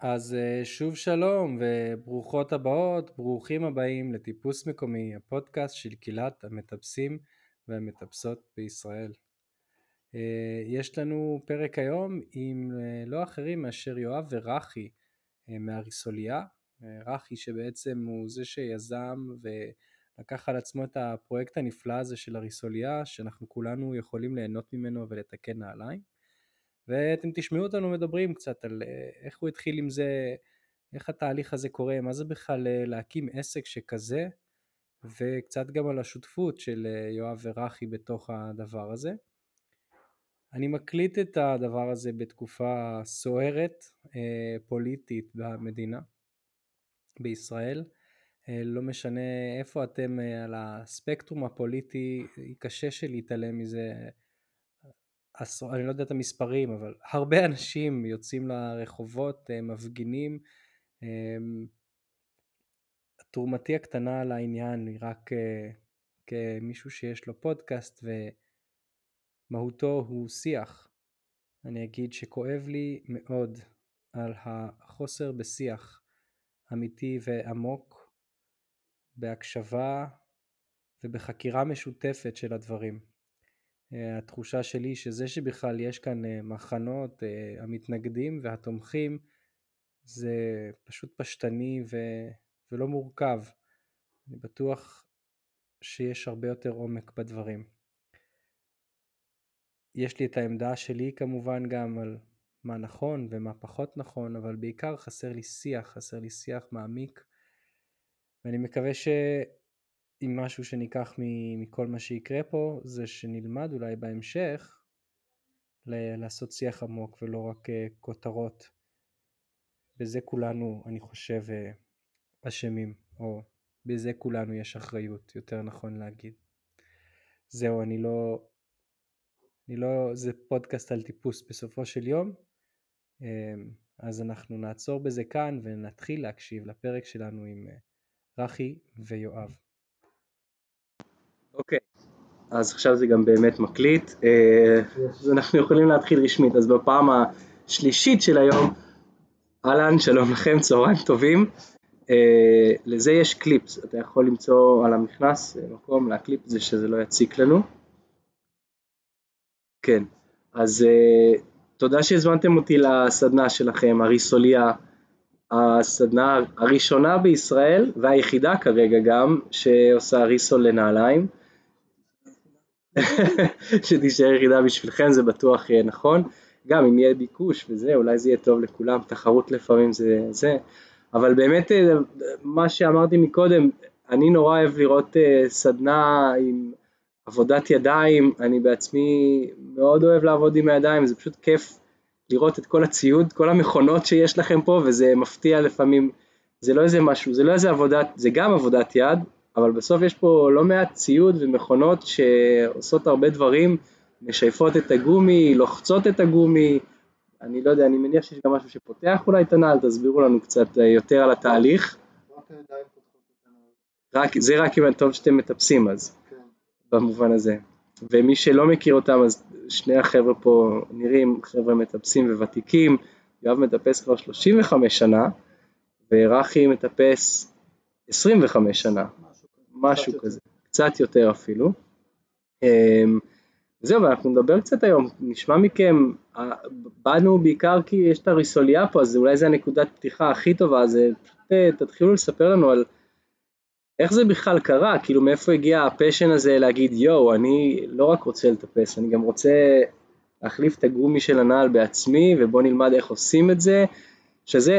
אז אה, שוב שלום וברוכות הבאות, ברוכים הבאים לטיפוס מקומי, הפודקאסט של קהילת המטפסים והמטפסות בישראל. אה, יש לנו פרק היום עם אה, לא אחרים מאשר יואב ורחי מהריסוליה, רחי שבעצם הוא זה שיזם ולקח על עצמו את הפרויקט הנפלא הזה של הריסוליה, שאנחנו כולנו יכולים ליהנות ממנו ולתקן נעליים. ואתם תשמעו אותנו מדברים קצת על אה, איך הוא התחיל עם זה, איך התהליך הזה קורה, מה זה בכלל אה, להקים עסק שכזה, וקצת גם על השותפות של אה, יואב ורחי בתוך הדבר הזה. אני מקליט את הדבר הזה בתקופה סוערת פוליטית במדינה, בישראל. לא משנה איפה אתם על הספקטרום הפוליטי, קשה שלהתעלם מזה עשרות, אני לא יודע את המספרים, אבל הרבה אנשים יוצאים לרחובות, אה, מפגינים. אמ, תרומתי הקטנה לעניין היא רק אה, כמישהו שיש לו פודקאסט ומהותו הוא שיח. אני אגיד שכואב לי מאוד על החוסר בשיח אמיתי ועמוק, בהקשבה ובחקירה משותפת של הדברים. אה, התחושה שלי שזה שבכלל יש כאן אה, מחנות אה, המתנגדים והתומכים זה פשוט פשטני ו... ולא מורכב. אני בטוח שיש הרבה יותר עומק בדברים. יש לי את העמדה שלי כמובן גם על מה נכון ומה פחות נכון, אבל בעיקר חסר לי שיח, חסר לי שיח מעמיק, ואני מקווה ש... אם משהו שניקח מכל מה שיקרה פה זה שנלמד אולי בהמשך לעשות שיח עמוק ולא רק אה, כותרות. בזה כולנו, אני חושב, אה, אשמים, או בזה כולנו יש אחריות, יותר נכון להגיד. זהו, אני לא... אני לא... זה פודקאסט על טיפוס בסופו של יום, אמ, אז אנחנו נעצור בזה כאן ונתחיל להקשיב לפרק שלנו עם אה, רחי ויואב. אז עכשיו זה גם באמת מקליט, אה, אז אנחנו יכולים להתחיל רשמית. אז בפעם השלישית של היום, אהלן, שלום לכם, צהריים טובים. אה, לזה יש קליפס, אתה יכול למצוא על המכנס אה, מקום להקליפ את זה שזה לא יציק לנו. כן, אז תודה שהזמנתם אותי לסדנה שלכם, הריסוליה. הסדנה הראשונה בישראל והיחידה כרגע גם שעושה ריסול לנעליים. שתישאר יחידה בשבילכם זה בטוח יהיה נכון, גם אם יהיה ביקוש וזה אולי זה יהיה טוב לכולם, תחרות לפעמים זה זה, אבל באמת אה, מה שאמרתי מקודם, אני נורא אוהב לראות אה, סדנה עם עבודת ידיים, אני בעצמי מאוד אוהב לעבוד עם הידיים, זה פשוט כיף לראות את כל הציוד, כל המכונות שיש לכם פה וזה מפתיע לפעמים, זה לא איזה משהו, זה לא איזה עבודת, זה גם עבודת יד, אבל בסוף יש פה לא מעט ציוד ומכונות שעושות הרבה דברים, משייפות את הגומי, לוחצות את הגומי, אני לא יודע, אני מניח שיש גם משהו שפותח אולי את הנעל, תסבירו לנו קצת אה, יותר על התהליך. רק, זה רק אם טוב שאתם מטפסים אז, כן. במובן הזה. ומי שלא מכיר אותם, אז שני החבר'ה פה נראים חבר'ה מטפסים וותיקים, יואב מטפס כבר 35 שנה, ורחי מטפס 25 שנה. משהו קצת כזה, יותר. קצת יותר אפילו. אמ, זהו, ואנחנו נדבר קצת היום, נשמע מכם, באנו בעיקר כי יש את הריסוליה פה, אז אולי זו הנקודת פתיחה הכי טובה, אז אה, פשוט אה, תתחילו לספר לנו על איך זה בכלל קרה, כאילו מאיפה הגיע הפשן הזה להגיד יואו, אני לא רק רוצה לטפס, אני גם רוצה להחליף את הגומי של הנעל בעצמי, ובוא נלמד איך עושים את זה, שזה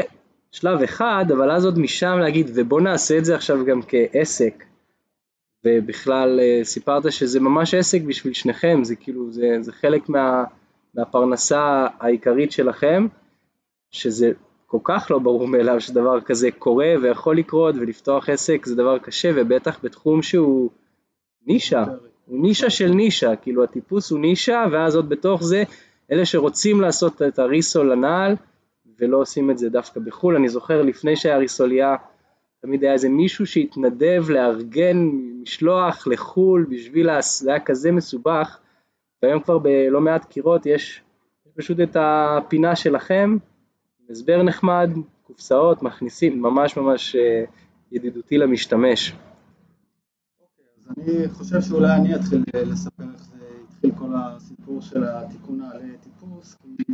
שלב אחד, אבל אז עוד משם להגיד, ובוא נעשה את זה עכשיו גם כעסק, ובכלל אה, סיפרת שזה ממש עסק בשביל שניכם, זה כאילו, זה, זה חלק מה, מהפרנסה העיקרית שלכם, שזה כל כך לא ברור מאליו שדבר כזה קורה ויכול לקרות ולפתוח עסק זה דבר קשה ובטח בתחום שהוא נישה, הוא נישה של נישה, כאילו הטיפוס הוא נישה ואז עוד בתוך זה אלה שרוצים לעשות את הריסול לנעל ולא עושים את זה דווקא בחו"ל, אני זוכר לפני שהיה ריסוליה תמיד היה איזה מישהו שהתנדב לארגן משלוח לחו"ל בשביל, זה היה כזה מסובך, והיום כבר בלא מעט קירות יש, פשוט את הפינה שלכם, הסבר נחמד, קופסאות, מכניסים, ממש ממש אה, ידידותי למשתמש. אז אני חושב שאולי אני אתחיל לספר איך זה התחיל כל הסיפור של התיקון נעלי טיפוס, כי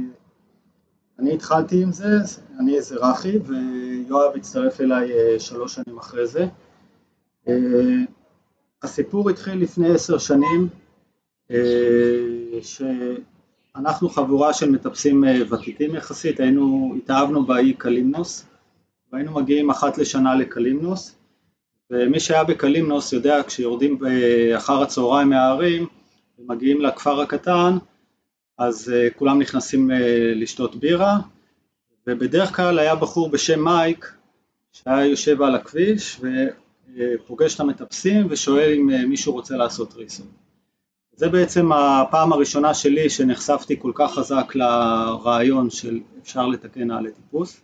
אני התחלתי עם זה, אני אזרחי, ויואב הצטרף אליי אה, שלוש שנים אחרי זה. אה, הסיפור התחיל לפני עשר שנים, אה, שאנחנו חבורה של מטפסים ותיקים יחסית, היינו, התאהבנו באי קלימנוס, והיינו מגיעים אחת לשנה לקלימנוס, ומי שהיה בקלימנוס יודע כשיורדים אחר הצהריים מההרים ומגיעים לכפר הקטן, אז uh, כולם נכנסים uh, לשתות בירה, ובדרך כלל היה בחור בשם מייק שהיה יושב על הכביש ופוגש את המטפסים ושואל אם uh, מישהו רוצה לעשות ריסון. זה בעצם הפעם הראשונה שלי שנחשפתי כל כך חזק לרעיון של אפשר לתקן נעלי טיפוס.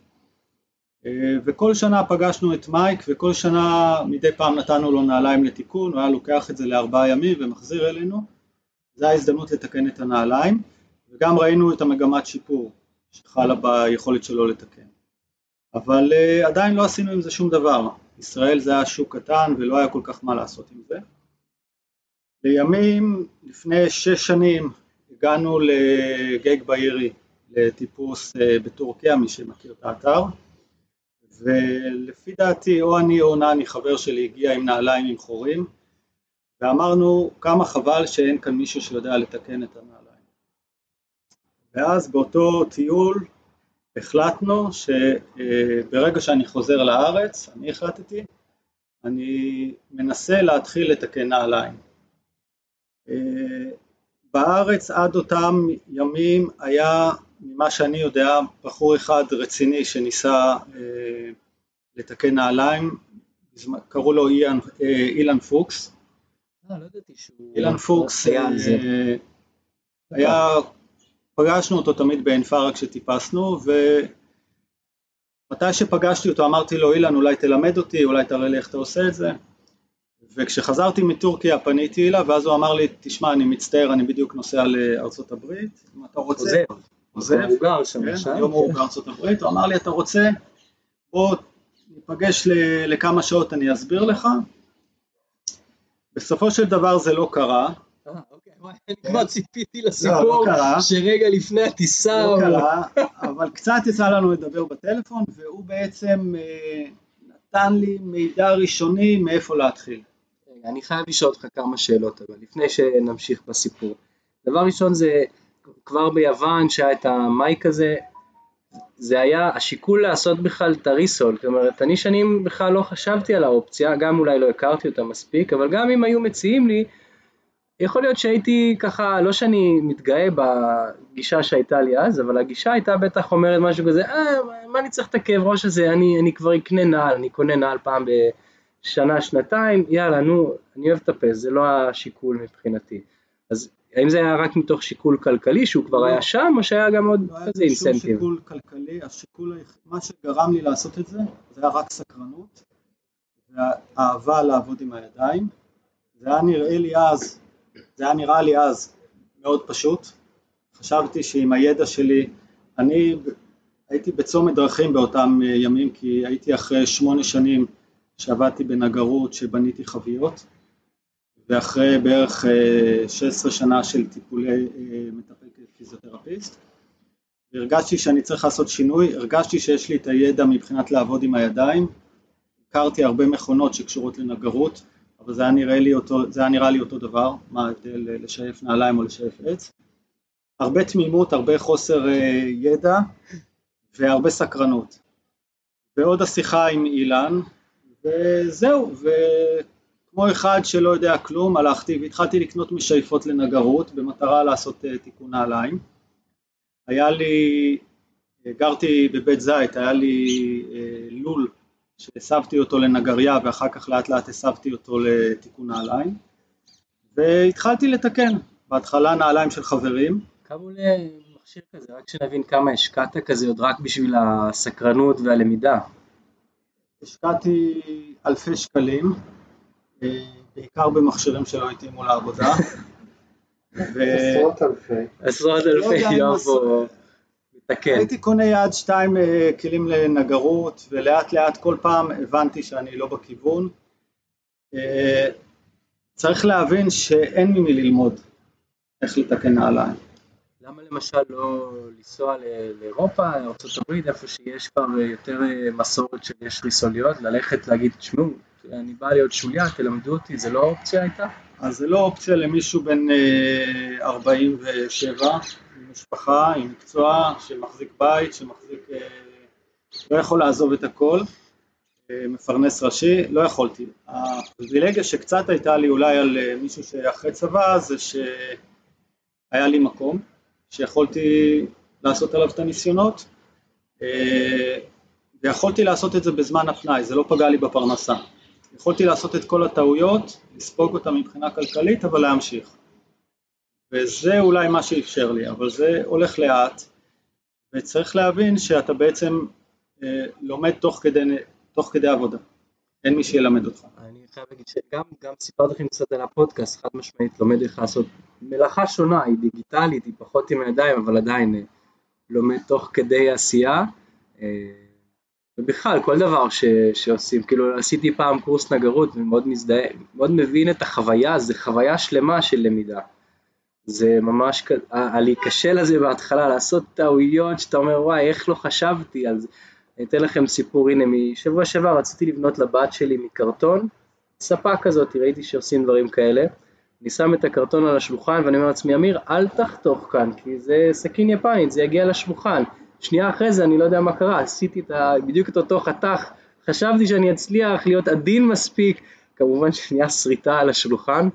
וכל שנה פגשנו את מייק וכל שנה מדי פעם נתנו לו נעליים לתיקון, הוא היה לוקח את זה לארבעה ימים ומחזיר אלינו, זו ההזדמנות לתקן את הנעליים. וגם ראינו את המגמת שיפור שחלה ביכולת שלו לתקן. אבל uh, עדיין לא עשינו עם זה שום דבר, ישראל זה היה שוק קטן ולא היה כל כך מה לעשות עם זה. לימים, לפני שש שנים, הגענו לגג בעירי, לטיפוס uh, בטורקיה, מי שמכיר את האתר, ולפי דעתי או אני או נני, חבר שלי, הגיע עם נעליים עם חורים, ואמרנו כמה חבל שאין כאן מישהו שיודע לתקן את הנעליים. ואז באותו טיול החלטנו שברגע שאני חוזר לארץ, אני החלטתי, אני מנסה להתחיל לתקן נעליים. בארץ עד אותם ימים היה, ממה שאני יודע, בחור אחד רציני שניסה אה, לתקן נעליים, קראו לו אילן, אה, אילן פוקס. אה, לא ידעתי שהוא... אילן פוקס היה פגשנו אותו תמיד בעין פארה כשטיפסנו ומתי שפגשתי אותו אמרתי לו אילן אולי תלמד אותי, אולי תראה לי איך אתה עושה את זה. וכשחזרתי מטורקיה פניתי אליו ואז הוא אמר לי תשמע אני מצטער אני בדיוק נוסע לארצות הברית אם אתה רוצה. עוזב, עוזב, הוא שם כן, היום הוא בארצות הברית, הוא אמר לי אתה רוצה? בוא ניפגש לכמה שעות אני אסביר לך. בסופו של דבר זה לא קרה. אה, כבר ציפיתי לא, לסיפור שרגע לפני הטיסה... לא קרה, אבל קצת יצא לנו לדבר בטלפון, והוא בעצם אה, נתן לי מידע ראשוני מאיפה להתחיל. אני חייב לשאול אותך כמה שאלות, אבל לפני שנמשיך בסיפור. דבר ראשון זה, כבר ביוון שהיה את המייק הזה, זה היה השיקול לעשות בכלל את הריסול, זאת אומרת, אני שנים בכלל לא חשבתי על האופציה, גם אולי לא הכרתי אותה מספיק, אבל גם אם היו מציעים לי, יכול להיות שהייתי ככה, לא שאני מתגאה בגישה שהייתה לי אז, אבל הגישה הייתה בטח אומרת משהו כזה, אה, מה אני צריך את הכאב ראש הזה, אני, אני כבר אקנה נעל, אני קונה נעל פעם בשנה, שנתיים, יאללה, נו, אני אוהב לטפס, זה לא השיקול מבחינתי. אז האם זה היה רק מתוך שיקול כלכלי, שהוא כבר לא. היה שם, או שהיה גם עוד כזה אינסנטיב? לא היה שיקול כלכלי, השיקול, מה שגרם לי לעשות את זה, זה היה רק סקרנות, ואהבה לעבוד עם הידיים. זה היה נראה לי אז זה היה נראה לי אז מאוד פשוט, חשבתי שעם הידע שלי, אני הייתי בצומת דרכים באותם אה, ימים כי הייתי אחרי שמונה שנים שעבדתי בנגרות שבניתי חביות ואחרי בערך 16 אה, שנה של טיפולי אה, מטפל כפיזיותרפיסט והרגשתי שאני צריך לעשות שינוי, הרגשתי שיש לי את הידע מבחינת לעבוד עם הידיים, הכרתי הרבה מכונות שקשורות לנגרות אבל זה היה נראה לי אותו, זה היה נראה לי אותו דבר, מה ההבדל אה, לשייף נעליים או לשייף עץ. הרבה תמימות, הרבה חוסר אה, ידע והרבה סקרנות. ועוד השיחה עם אילן, וזהו, וכמו אחד שלא יודע כלום, הלכתי והתחלתי לקנות משייפות לנגרות במטרה לעשות אה, תיקון נעליים. היה לי, גרתי בבית זית, היה לי שהסבתי אותו לנגריה ואחר כך לאט לאט הסבתי אותו לתיקון נעליים והתחלתי לתקן, בהתחלה נעליים של חברים. כמה עולה מכשיר כזה? רק שנבין כמה השקעת כזה עוד רק בשביל הסקרנות והלמידה. השקעתי אלפי שקלים, אה, בעיקר במכשירים שלא התאימו לעבודה. עשרות אלפי. עשרות אלפי, לא יופו. לתקן. הייתי קונה יד שתיים אה, כלים לנגרות, ולאט לאט כל פעם הבנתי שאני לא בכיוון. אה, צריך להבין שאין ממי ללמוד איך לתקן נעליים. למה למשל לא לנסוע לאירופה, לארה"ב, איפה שיש כבר יותר אה, מסורת של יש ריסוליות, ללכת להגיד, תשמעו, אני בא להיות שוליה, תלמדו אותי, זה לא אופציה הייתה? אז זה לא אופציה למישהו בן 47, אה, עם משפחה, עם מקצוע, שמחזיק בית, שמחזיק... אה, לא יכול לעזוב את הכל, מפרנס ראשי, לא יכולתי. הפריבילגיה שקצת הייתה לי אולי על מישהו שאחרי צבא, זה שהיה לי מקום. שיכולתי לעשות עליו את הניסיונות אה, ויכולתי לעשות את זה בזמן הפנאי, זה לא פגע לי בפרנסה. יכולתי לעשות את כל הטעויות, לספוג אותה מבחינה כלכלית, אבל להמשיך. וזה אולי מה שאפשר לי, אבל זה הולך לאט, וצריך להבין שאתה בעצם אה, לומד תוך כדי, תוך כדי עבודה. אין מי שילמד אותך. אני חייב להגיד שגם סיפרתי לכם קצת על הפודקאסט, חד משמעית לומד איך לעשות מלאכה שונה, היא דיגיטלית, היא פחות עם הידיים, אבל עדיין אה, לומד תוך כדי עשייה. אה, ובכלל, כל דבר ש, שעושים, כאילו עשיתי פעם קורס נגרות ומאוד מזדהה, מאוד מבין את החוויה, זה חוויה שלמה של למידה. זה ממש, קשה לזה בהתחלה לעשות טעויות שאתה אומר וואי איך לא חשבתי על זה. אני אתן לכם סיפור, הנה משבוע שעבר רציתי לבנות לבת שלי מקרטון, ספה כזאת, ראיתי שעושים דברים כאלה, אני שם את הקרטון על השולחן ואני אומר לעצמי, אמיר, אל תחתוך כאן, כי זה סכין יפנית, זה יגיע לשולחן. שנייה אחרי זה אני לא יודע מה קרה, עשיתי את ה... בדיוק את אותו חתך, חשבתי שאני אצליח להיות עדין מספיק, כמובן שנהיה שריטה על השולחן,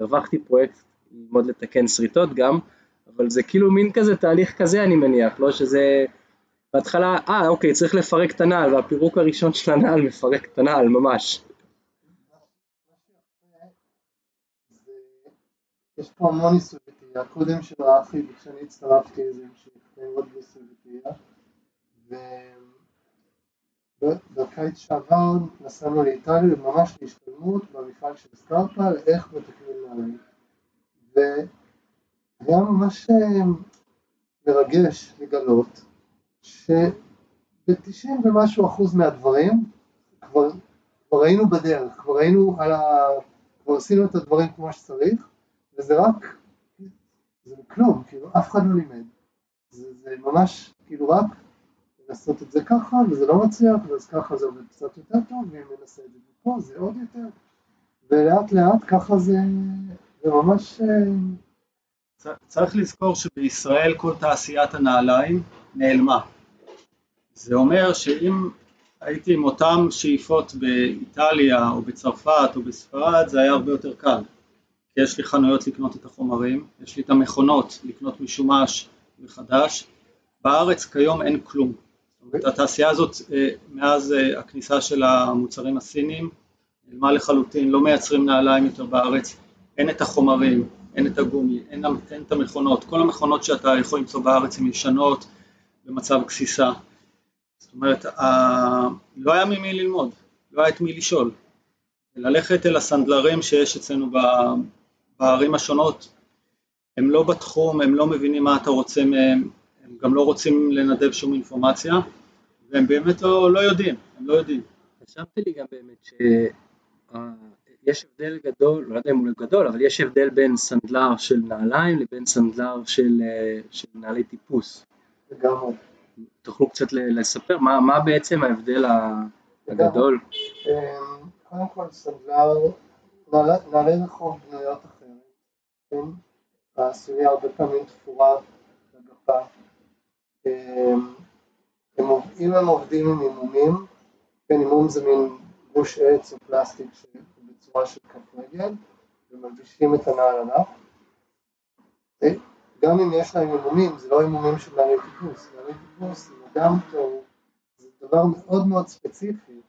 הרווחתי פרויקט ללמוד לתקן שריטות גם, אבל זה כאילו מין כזה תהליך כזה אני מניח, לא? שזה... בהתחלה, אה אוקיי, צריך לפרק את הנעל, והפירוק הראשון של הנעל מפרק את הנעל ממש. יש פה המון ניסוי וטעייה, קודם של רפי וכשאני הצטרפתי וטעייה. ובקיץ שעבר נסענו לאיטליה ממש להשתלמות במפעל של סטארפל איך מתקנים נעליים והיה ממש אה, מרגש לגלות שב-90 ומשהו אחוז מהדברים כבר, כבר היינו בדרך, כבר היינו על ה... כבר עשינו את הדברים כמו שצריך וזה רק, זה כלום, כאילו אף אחד לא לימד, זה, זה ממש כאילו רק לנסות את זה ככה וזה לא מצליח ואז ככה זה עובד קצת יותר טוב ואם ננסה את זה מפה זה עוד יותר. ולאט לאט ככה זה, זה ממש... אה, צריך לזכור שבישראל כל תעשיית הנעליים נעלמה. זה אומר שאם הייתי עם אותן שאיפות באיטליה או בצרפת או בספרד זה היה הרבה יותר קל. כי יש לי חנויות לקנות את החומרים, יש לי את המכונות לקנות משומש וחדש, בארץ כיום אין כלום. את התעשייה הזאת אה, מאז אה, הכניסה של המוצרים הסינים נעלמה לחלוטין, לא מייצרים נעליים יותר בארץ, אין את החומרים, אין את הגומי, אין, אין את המכונות, כל המכונות שאתה יכול למצוא בארץ הן ישנות במצב גסיסה. זאת אומרת, לא היה ממי ללמוד, לא היה את מי לשאול. ללכת אל הסנדלרים שיש אצלנו בערים השונות, הם לא בתחום, הם לא מבינים מה אתה רוצה מהם, הם גם לא רוצים לנדב שום אינפורמציה, והם באמת לא, לא יודעים, הם לא יודעים. חשבתי לי גם באמת שיש הבדל גדול, לא יודע אם הוא גדול, אבל יש הבדל בין סנדלר של נעליים לבין סנדלר של, של נעלי טיפוס. לגמרי. תוכלו קצת לספר מה, מה בעצם ההבדל הגדול? אמ, קודם כל סנדלר, נעלי רחוב בנויות אחרת, כן? העשירייה הרבה פעמים תפורה לגפה. אמ, אם הם עובדים עם אימומים, כן, אימום זה מין גוש עץ או פלסטיק בצורה של כף רגל, ומלבישים את הנעל עליו. גם אם יש להם אימומים, זה לא אימומים של נעלי טיפוס, נעלי טיפוס זה אדם טוב, זה דבר מאוד מאוד ספציפי,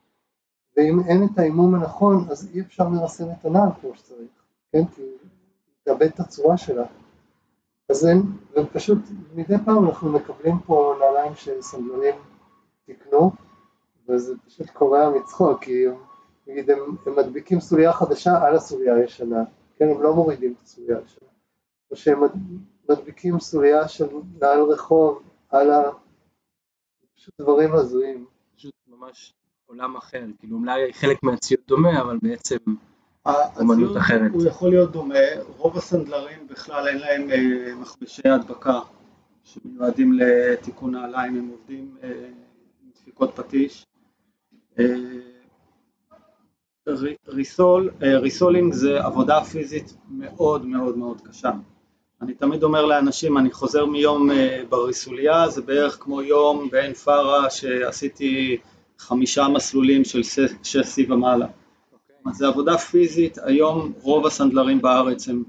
ואם אין את האימום הנכון, אז אי אפשר לרסן את הנעל כמו שצריך, כן? כי תאבד את הצורה שלה. אז אין, ופשוט מדי פעם אנחנו מקבלים פה נעליים שסנדלונים תקנו, וזה פשוט קורע מצחוק, כי הם, נגיד הם, הם מדביקים סוליה חדשה על הסוליה הישנה, כן? הם לא מורידים את הסוליה הישנה. או שהם מדביקים סוליה של נעל רחוב על פשוט דברים הזויים. פשוט ממש עולם אחר, כאילו אולי חלק מהציוד דומה, אבל בעצם אומנות אחרת. הוא יכול להיות דומה, רוב הסנדלרים בכלל אין להם אה, מכבשי הדבקה שמיועדים לתיקון נעליים, הם עובדים אה, עם דפיקות פטיש. אה, ריסול, אה, ריסולינג זה עבודה פיזית מאוד מאוד מאוד קשה. אני תמיד אומר לאנשים, אני חוזר מיום אה, בריסוליה, זה בערך כמו יום בעין פארה שעשיתי חמישה מסלולים של שש- שש סי ומעלה. אז זה עבודה פיזית, היום רוב הסנדלרים בארץ הם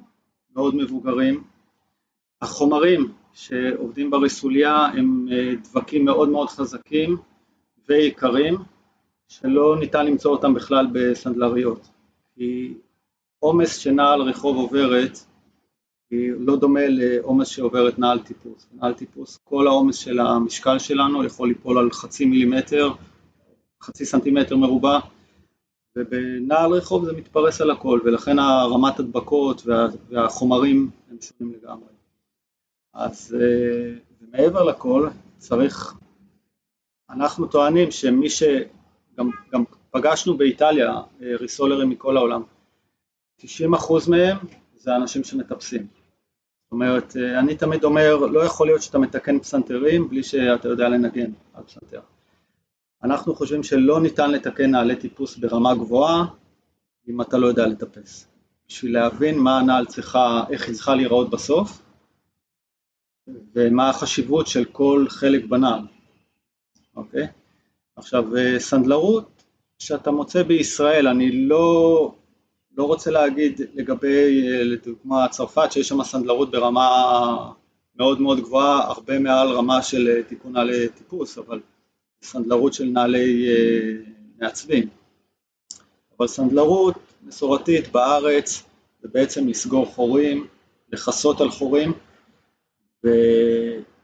מאוד מבוגרים. החומרים שעובדים בריסוליה הם אה, דבקים מאוד מאוד חזקים ויקרים, שלא ניתן למצוא אותם בכלל בסנדלריות. כי עומס שנעל רחוב עוברת לא דומה לעומס שעוברת נעל טיפוס. נעל טיפוס, כל העומס של המשקל שלנו יכול ליפול על חצי מילימטר, חצי סנטימטר מרובע, ובנעל רחוב זה מתפרס על הכל, ולכן הרמת הדבקות וה, והחומרים הם שונים לגמרי. אז אה, ומעבר לכל, צריך, אנחנו טוענים שמי ש... גם, גם פגשנו באיטליה אה, ריסולרים מכל העולם, 90% מהם זה אנשים שמטפסים. זאת אומרת, אה, אני תמיד אומר, לא יכול להיות שאתה מתקן פסנתרים בלי שאתה יודע לנגן על פסנתר. אנחנו חושבים שלא ניתן לתקן נעלי טיפוס ברמה גבוהה אם אתה לא יודע לטפס. בשביל להבין מה הנעל צריכה, איך היא צריכה להיראות בסוף, ומה החשיבות של כל חלק בנעל, אוקיי? עכשיו, אה, סנדלרות שאתה מוצא בישראל, אני לא, לא רוצה להגיד לגבי, אה, לדוגמה, צרפת, שיש שם סנדלרות ברמה מאוד מאוד גבוהה, הרבה מעל רמה של אה, תיקון נעלי טיפוס, אבל סנדלרות של נעלי מעצבים. אבל סנדלרות מסורתית בארץ זה בעצם לסגור חורים, לכסות על חורים,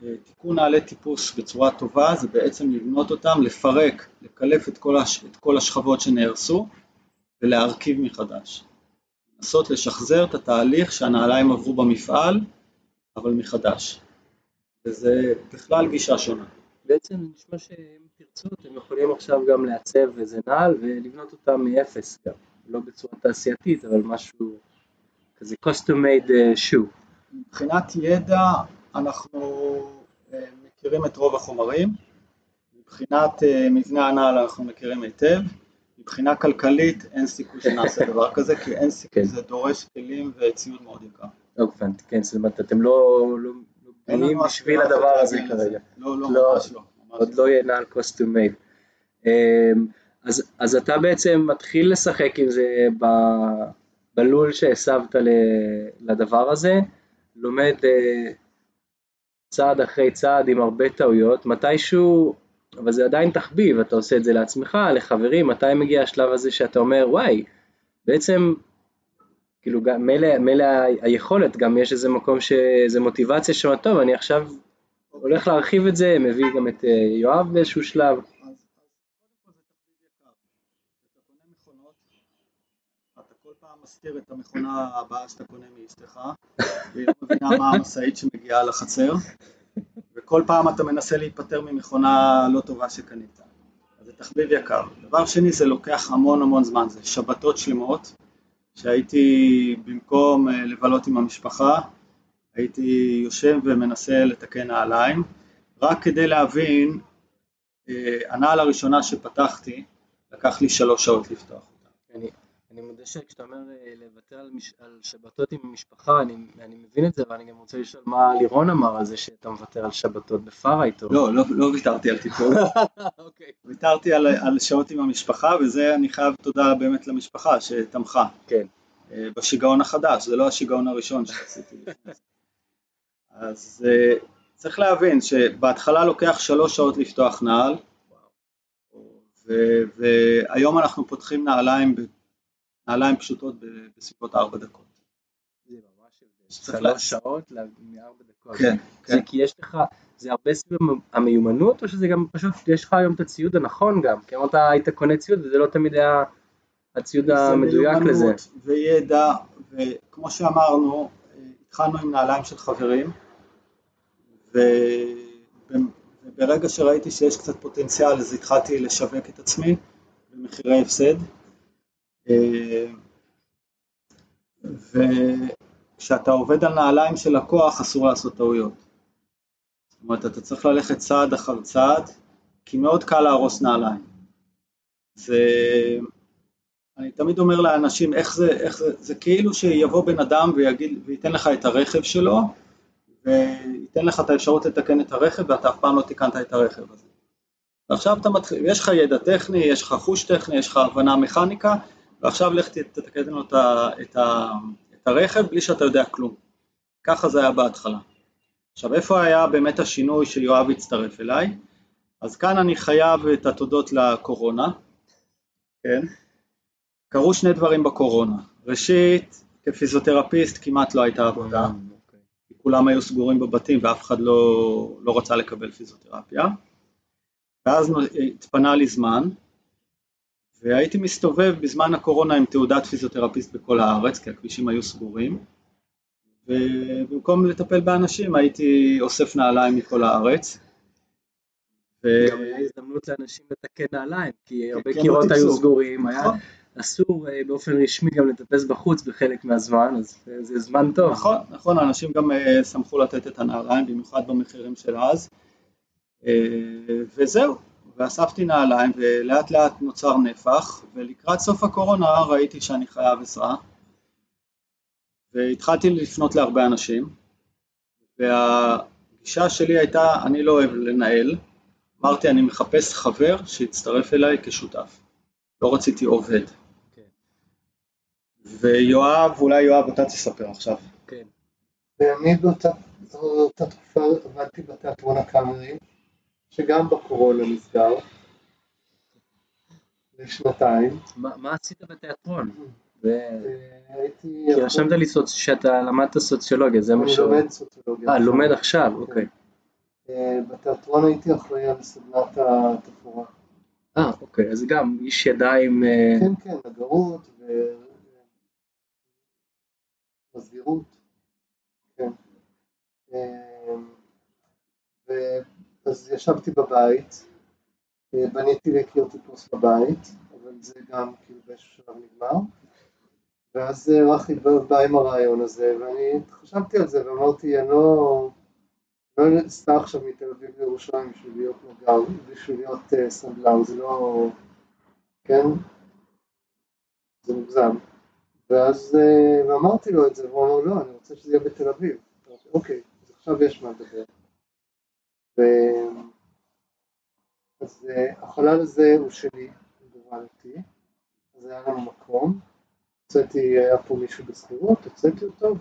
ותיקון נעלי טיפוס בצורה טובה זה בעצם לבנות אותם, לפרק, לקלף את כל, הש, את כל השכבות שנהרסו ולהרכיב מחדש. לנסות לשחזר את התהליך שהנעליים עברו במפעל, אבל מחדש. וזה בכלל גישה שונה. בעצם נשמע שאם תרצו אתם יכולים עכשיו גם לעצב איזה נעל ולבנות אותה מאפס גם, לא בצורה תעשייתית אבל משהו כזה custom made אה, shoe. מבחינת ידע אנחנו מכירים את רוב החומרים, מבחינת אה, מבנה הנעל אנחנו מכירים היטב, מבחינה כלכלית אין סיכוי שנעשה דבר כזה, כי אין סיכוי, כן. זה דורש כלים וציוד מאוד יקר. לא הבנתי, כן, זאת אומרת אתם לא לא- לא לנו בשביל הדבר הזה. כרגע. לא, לא, לא, ממש לא. עוד לא יהיה נעל custom made. אמ, אז, אז אתה בעצם מתחיל לשחק עם זה בלול שהסבת לדבר הזה, לומד אה, צעד אחרי צעד עם הרבה טעויות, מתישהו, אבל זה עדיין תחביב, אתה עושה את זה לעצמך, לחברים, מתי מגיע השלב הזה שאתה אומר וואי, בעצם כאילו מילא, היכולת, גם יש איזה מקום שאיזה מוטיבציה שם, טוב, אני עכשיו הולך להרחיב את זה, מביא גם את אה, יואב באיזשהו שלב. אז אז קודם כל זה תחביב יקר. כשאתה קונה מכונות, אתה כל פעם מסתיר את המכונה הבאה שאתה קונה מאשתך, והיא לא מבינה מה המשאית שמגיעה לחצר, וכל פעם אתה מנסה להיפטר ממכונה לא טובה שקנית. אז זה תחביב יקר. דבר שני, זה לוקח המון המון זמן, זה שבתות שלמות, שהייתי במקום אה, לבלות עם המשפחה, הייתי יושב ומנסה לתקן נעליים, רק כדי להבין אה, הנעל הראשונה שפתחתי, לקח לי שלוש שעות לפתוח אותה. אני, מודה שכשאתה אומר אה, לוותר על, מש, על שבתות עם המשפחה, אני, אני מבין את זה, אבל אני גם רוצה לשאול מה לירון אמר על זה שאתה מוותר על שבתות בפארה איתו. לא, לא, לא ויתרתי על טיפול, אוקיי. ויתרתי על, על שעות עם המשפחה, וזה אני חייב תודה באמת למשפחה שתמכה כן. אה, בשיגעון החדש, זה לא השיגעון הראשון שעשיתי לפני זה. אז אה, צריך להבין שבהתחלה לוקח שלוש שעות לפתוח נעל, והיום אנחנו פותחים נעליים, נעליים פשוטות בסביבות ארבע דקות. זה שלוש שעות מארבע דקות. כן, זה כן. כי יש לך, זה הרבה סביב המ- המיומנות, או שזה גם פשוט, יש לך היום את הציוד הנכון גם? כי אמרת היית קונה ציוד וזה לא תמיד היה הציוד זה המדויק לזה. מיומנות וידע, וכמו שאמרנו, אה, התחלנו עם נעליים של חברים, וב- וברגע שראיתי שיש קצת פוטנציאל אז התחלתי לשווק את עצמי במחירי הפסד. אה, וכשאתה עובד על נעליים של לקוח אסור לעשות טעויות. זאת אומרת, אתה צריך ללכת צעד אחר צעד, כי מאוד קל להרוס נעליים. זה... אני תמיד אומר לאנשים, איך זה, איך זה, זה כאילו שיבוא בן אדם ויגיד, וייתן לך את הרכב שלו, וייתן לך את האפשרות לתקן את הרכב, ואתה אף פעם לא תיקנת את הרכב הזה. ועכשיו אתה מתחיל, יש לך ידע טכני, יש לך חוש טכני, יש לך הבנה מכניקה, ועכשיו לך תתקן לו את, את, את הרכב בלי שאתה יודע כלום. ככה זה היה בהתחלה. עכשיו איפה היה באמת השינוי שיואב הצטרף אליי? אז כאן אני חייב את התודות לקורונה, כן? קרו שני דברים בקורונה. ראשית, כפיזיותרפיסט כמעט לא הייתה עבודה, אוקיי. כי כולם היו סגורים בבתים ואף אחד לא, לא רצה לקבל פיזיותרפיה. ואז התפנה לי זמן, והייתי מסתובב בזמן הקורונה עם תעודת פיזיותרפיסט בכל הארץ, כי הכבישים היו סגורים, ובמקום לטפל באנשים הייתי אוסף נעליים מכל הארץ. גם היה הזדמנות לאנשים לתקן נעליים, כי הרבה קירות היו סגורים, היה נכון. אסור אה, באופן רשמי גם לטפס בחוץ בחלק מהזמן, אז זה זמן טוב. נכון, נכון, אנשים גם אה, שמחו לתת את הנעליים, במיוחד במחירים של אז. אה, וזהו, ואספתי נעליים ולאט לאט נוצר נפח ולקראת סוף הקורונה ראיתי שאני חייב עזרה והתחלתי לפנות להרבה אנשים והגישה שלי הייתה אני לא אוהב לנהל. אמרתי אני מחפש חבר שיצטרף אליי כשותף. לא רציתי עובד. כן. ויואב, אולי יואב אתה תספר עכשיו. כן. ואני באותה תקופה עבדתי בתיאטרון הקאמרי שגם בקורונה נסגר לשנתיים. מה עשית בתיאטרון? הייתי... כי רשמת לי שאתה למדת סוציולוגיה, זה מה ש... אני לומד סוציולוגיה. אה, לומד עכשיו, כן. אוקיי. אה, בתיאטרון הייתי אחראי על סדנת התפאורה. אה, אוקיי, אז גם איש ידיים... אה, כן, כן, נגרות ומסגירות. כן. אה, אז ישבתי בבית, אה, בניתי לי קיר טיפוס בבית, אבל זה גם כאילו באיזשהו שלב נגמר, ואז רחי בא עם הרעיון הזה, ואני חשבתי על זה ואמרתי, אני לא, לא עכשיו מתל אביב לירושלים בשביל להיות מגר, בשביל להיות uh, סנדלר, זה לא, כן, זה מוגזם. ואז, ואמרתי לו את זה, והוא אמר, לא, אני רוצה שזה יהיה בתל אביב. אמרתי, אוקיי, אז עכשיו יש מה לדבר. אז אה, החלל הזה הוא שלי, גורלתי, אז היה לנו מקום, הוצאתי, היה פה מישהו בשכירות, הוצאתי אותו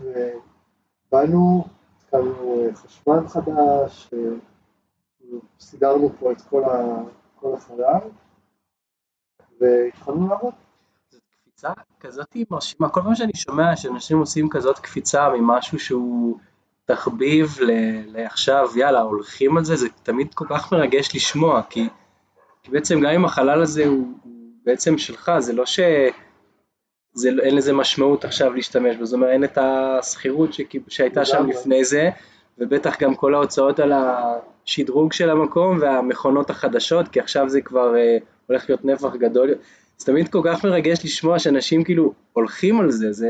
ובאנו, התקלנו אה, חשמל חדש, אה, סידרנו פה את כל, ה, כל החלל והתחלנו לעבוד. זאת קפיצה כזאת מרשימה, כל פעם שאני שומע שאנשים עושים כזאת קפיצה ממשהו שהוא תחביב לעכשיו, יאללה, הולכים על זה, זה תמיד כל כך מרגש לשמוע, כי, כי בעצם גם אם החלל הזה הוא, הוא בעצם שלך, זה לא ש... זה, אין לזה משמעות עכשיו להשתמש בו, זאת אומרת אין את השכירות שהייתה שם לפני זה, ובטח גם כל ההוצאות על השדרוג של המקום והמכונות החדשות, כי עכשיו זה כבר אה, הולך להיות נפח גדול, זה תמיד כל כך מרגש לשמוע שאנשים כאילו הולכים על זה, זה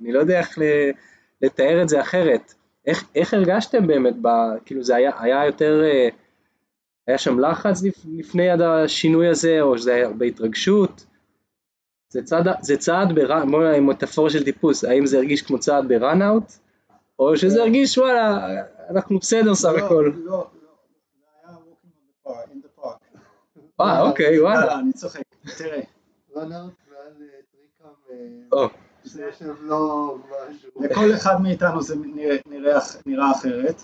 אני לא יודע איך לתאר את זה אחרת. איך, איך הרגשתם באמת, ב, כאילו זה היה, היה יותר, אה, היה שם לחץ לפני עד השינוי הזה, או שזה היה הרבה התרגשות? זה צעד, זה צעד, עם מטאפורה של טיפוס, האם זה הרגיש כמו צעד בראנאוט, או שזה הרגיש וואלה, אנחנו בסדר סך לא, הכל. לא, לא. אה, אוקיי, וואלה. אני צוחק, תראה. ראנאוט לא לכל אחד מאיתנו זה נראה, נראה אחרת.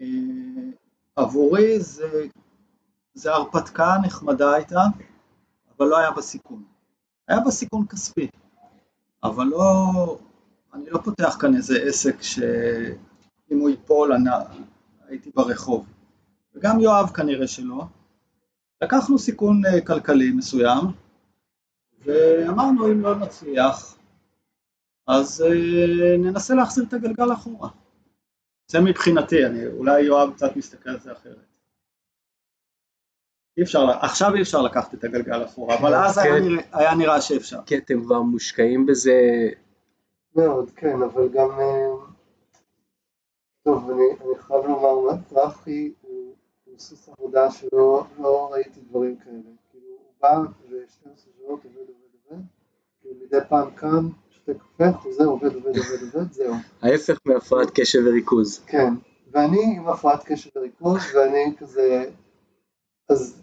אה, עבורי זה, זה הרפתקה נחמדה הייתה, אבל לא היה בה סיכון. היה בה סיכון כספי, אבל לא, אני לא פותח כאן איזה עסק שאם הוא ייפול אני הייתי ברחוב. וגם יואב כנראה שלא. לקחנו סיכון אה, כלכלי מסוים, ואמרנו אם לא נצליח אז אה, ננסה להחזיר את הגלגל אחורה. זה מבחינתי, אני, אולי יואב קצת מסתכל על זה אחרת. אי אפשר, עכשיו אי אפשר לקחת את הגלגל אחורה, אבל אז היה כן. נראה- היה נראה שאפשר. כי אתם כבר מושקעים בזה, מאוד, כן, אבל גם... אה, טוב, אני, אני חייב לומר, רחי הוא, הוא סוס עבודה שלא לא ראיתי דברים כאלה. כאילו, הוא בא ו-12 שעות עובד, עובד, עובד, כאילו מדי פעם קם, שותה קפה, חוזר, עובד, עובד, עובד, עובד, זהו. ההפך מהפרעת קשב וריכוז. כן, ואני עם הפרעת קשב וריכוז, ואני כזה, אז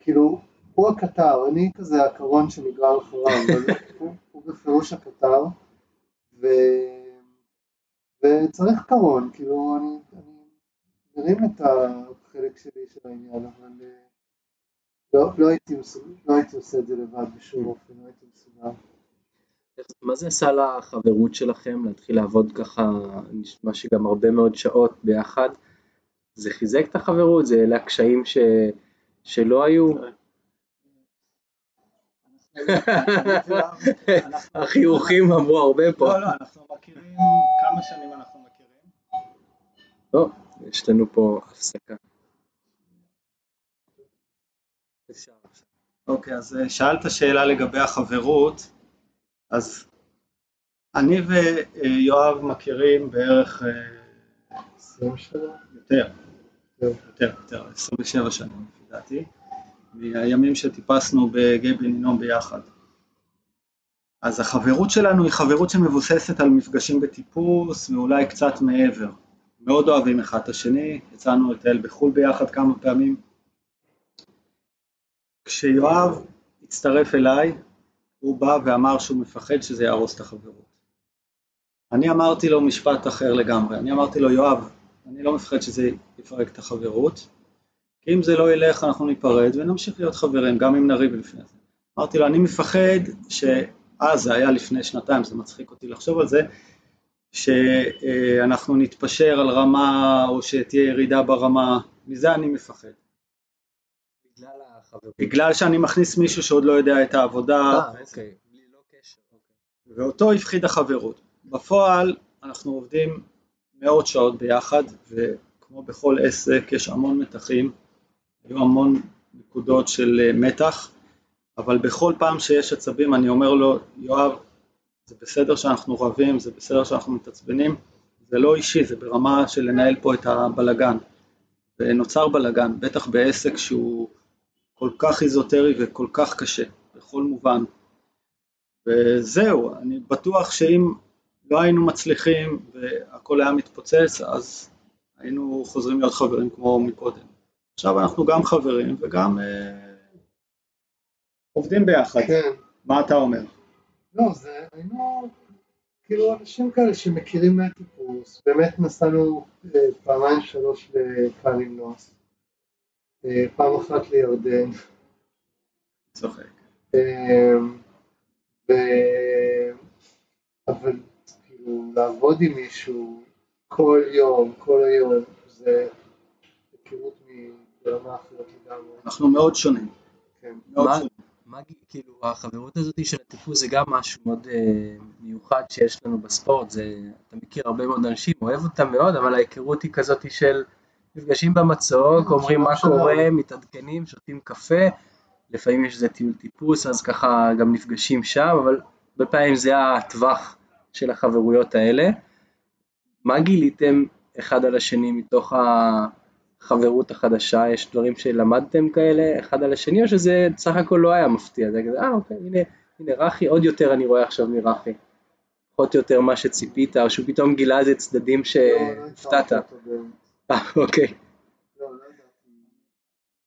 כאילו, הוא הקטר, אני כזה הקרון שנגרר אחריו, הוא, הוא בפירוש הקטר, ו... וצריך קרון, כאילו, אני, אני מרים את החלק שלי של העניין, אבל אה, לא, לא, הייתי, מסוג- לא הייתי עושה את זה לבד בשום אופן, לא הייתי מסוגל. מה זה עשה לחברות שלכם להתחיל לעבוד ככה, נשמע שגם הרבה מאוד שעות ביחד? זה חיזק את החברות? זה אלה הקשיים ש... שלא היו? החיוכים אמרו הרבה פה. לא, לא, אנחנו מכירים, כמה שנים אנחנו מכירים? לא, יש לנו פה הפסקה. אוקיי, אז אה, שאלת שאלה לגבי החברות, אז אני ויואב מכירים בערך אה, 20 שנה? יותר, יותר. יותר, יותר, 27 שנים לפי דעתי, מהימים שטיפסנו בגיא בן הינום ביחד. אז החברות שלנו היא חברות שמבוססת על מפגשים בטיפוס ואולי קצת מעבר. מאוד אוהבים אחד את השני, יצאנו לטייל בחו"ל ביחד כמה פעמים. כשיואב הצטרף אליי, הוא בא ואמר שהוא מפחד שזה יהרוס את החברות. אני אמרתי לו משפט אחר לגמרי, אני אמרתי לו, יואב, אני לא מפחד שזה יפרק את החברות, כי אם זה לא ילך אנחנו ניפרד ונמשיך להיות חברים, גם אם נריב לפני זה. אמרתי לו, אני מפחד שאז, זה היה לפני שנתיים, זה מצחיק אותי לחשוב על זה, שאנחנו נתפשר על רמה או שתהיה ירידה ברמה, מזה אני מפחד. בגלל. בגלל שאני מכניס מישהו שעוד לא יודע את העבודה, אה, אוקיי. לא. אוקיי. ואותו הפחיד החברות. בפועל אנחנו עובדים מאות שעות ביחד, וכמו בכל עסק יש המון מתחים, היו המון נקודות של אה, מתח, אבל בכל פעם שיש עצבים אני אומר לו, יואב, זה בסדר שאנחנו רבים, זה בסדר שאנחנו מתעצבנים, זה לא אישי, זה ברמה של לנהל פה את הבלגן. ונוצר בלגן, בטח בעסק שהוא כל כך איזוטרי וכל כך קשה, בכל מובן. וזהו, אני בטוח שאם לא היינו מצליחים והכל היה מתפוצץ, אז היינו חוזרים להיות חברים כמו מקודם. עכשיו אנחנו גם חברים וגם אה, עובדים ביחד. כן. מה אתה אומר? לא, זה היינו כאילו אנשים כאלה שמכירים מהטיפוס, באמת נסענו אה, פעמיים שלוש לקלימנוס, אה, פעם אחת לירדן, צוחק. אה, ו... אבל כאילו לעבוד עם מישהו כל יום, כל היום, זה היכרות ברמה אחרת לגמרי, אנחנו מאוד שונים. כן. מאוד מה- שונים. מה, כאילו, החברות הזאת של הטיפוס זה גם משהו מאוד אה, מיוחד שיש לנו בספורט, זה, אתה מכיר הרבה מאוד אנשים, אוהב אותם מאוד, אבל ההיכרות היא כזאת של נפגשים במצוק, אומרים מה. קורה, מתעדכנים, שותים קפה, לפעמים יש איזה טיול טיפוס, אז ככה גם נפגשים שם, אבל הרבה פעמים זה הטווח של החברויות האלה. מה גיליתם אחד על השני מתוך החברות החדשה? יש דברים שלמדתם כאלה אחד על השני, או שזה סך הכל לא היה מפתיע? זה כזה, אה אוקיי, הנה, הנה רחי, עוד יותר אני רואה עכשיו מרחי. פחות או יותר מה שציפית, או שהוא פתאום גילה איזה צדדים לא, לא שהפתעת. אה, אוקיי. לא, לא ידעתי.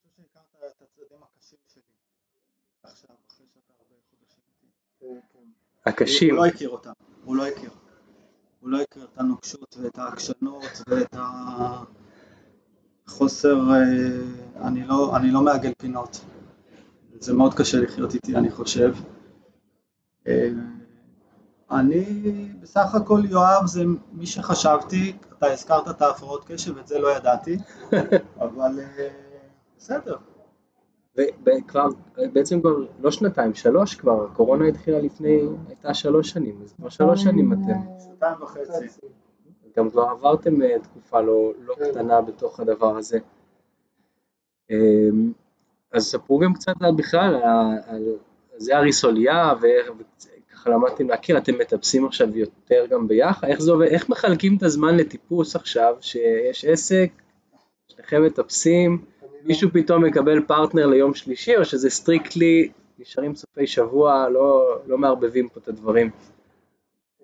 אני חושב שהכרת את הצדדים הקשים שלי. עכשיו, אחרי שאתה הרבה חודשים איתי. אה, כן. הקשים. הוא לא הכיר אותם, הוא לא הכיר. הוא לא הכיר את הנוקשות ואת העקשנות ואת החוסר, אה, אני לא, אני לא מעגל פינות. זה מאוד קשה לחיות איתי, אני חושב. אני, בסך הכל יואב זה מי שחשבתי, אתה הזכרת את ההפרעות קשב, את זה לא ידעתי, אבל אה, בסדר. וכבר, בעצם כבר לא שנתיים, שלוש כבר, הקורונה התחילה לפני, הייתה שלוש שנים, אז כבר שלוש שנים אתם. שנתיים וחצי. גם כבר עברתם אה, תקופה לא, לא כן. קטנה בתוך הדבר הזה. אמ, אז ספרו גם קצת על בכלל, על זה הריסוליה, וככה למדתם להכיר, אתם מטפסים עכשיו יותר גם ביחד, איך זה עובד, איך מחלקים את הזמן לטיפוס עכשיו, שיש עסק, שניכם מטפסים, מישהו פתאום מקבל פרטנר ליום שלישי, או שזה strictly, נשארים סופי שבוע, לא, לא מערבבים פה את הדברים?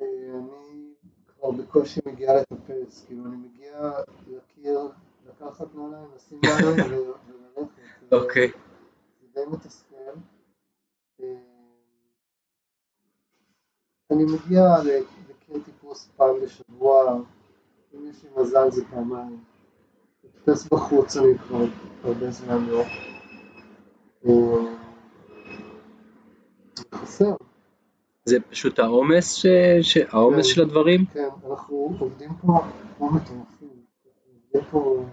אה, אני כבר בקושי מגיע לטפס, כאילו אני מגיע לקיר, לקחת נעליים, לשים נעליים וללכת. אוקיי. זה די מתסכל. אה, אני מגיע לקיר טיפוס פעם בשבוע, אם יש לי מזל זה פעמיים. לטפס בחוץ אני כבר הרבה זמן לא. אה, חסר. זה פשוט העומס, ש... ש... העומס כן. של הדברים? כן, אנחנו עובדים פה כמו מטורפים. עובדים פה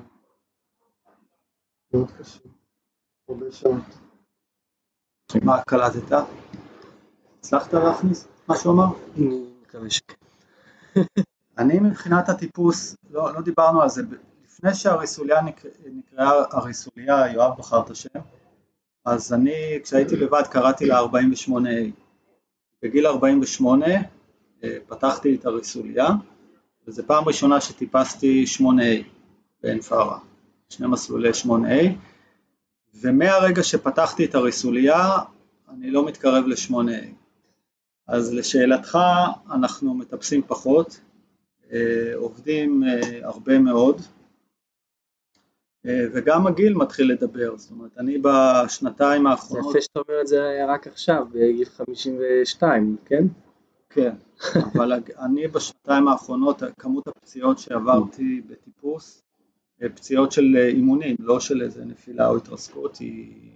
מאוד קשה. הרבה שעות. מה קלטת? הצלחת להכניס מה שהוא אמר? אני מקווה שכן. אני מבחינת הטיפוס, לא, לא דיברנו על זה, לפני שהריסוליה נקרא, נקראה הריסוליה, יואב בחר את השם, אז אני כשהייתי לבד קראתי לה 48A. בגיל 48 אה, פתחתי את הריסוליה, וזו פעם ראשונה שטיפסתי 8A בעין פארה, שני מסלולי 8A, ומהרגע שפתחתי את הריסוליה אני לא מתקרב ל-8A. אז לשאלתך, אנחנו מטפסים פחות, אה, עובדים אה, הרבה מאוד, אה, וגם הגיל מתחיל לדבר, זאת אומרת, אני בשנתיים זה האחרונות, יפה שאתה אומר את זה רק עכשיו, בגיל 52, כן? כן, אבל אני בשנתיים האחרונות, כמות הפציעות שעברתי בטיפוס, פציעות של אימונים, לא של איזה נפילה או התרסקות, היא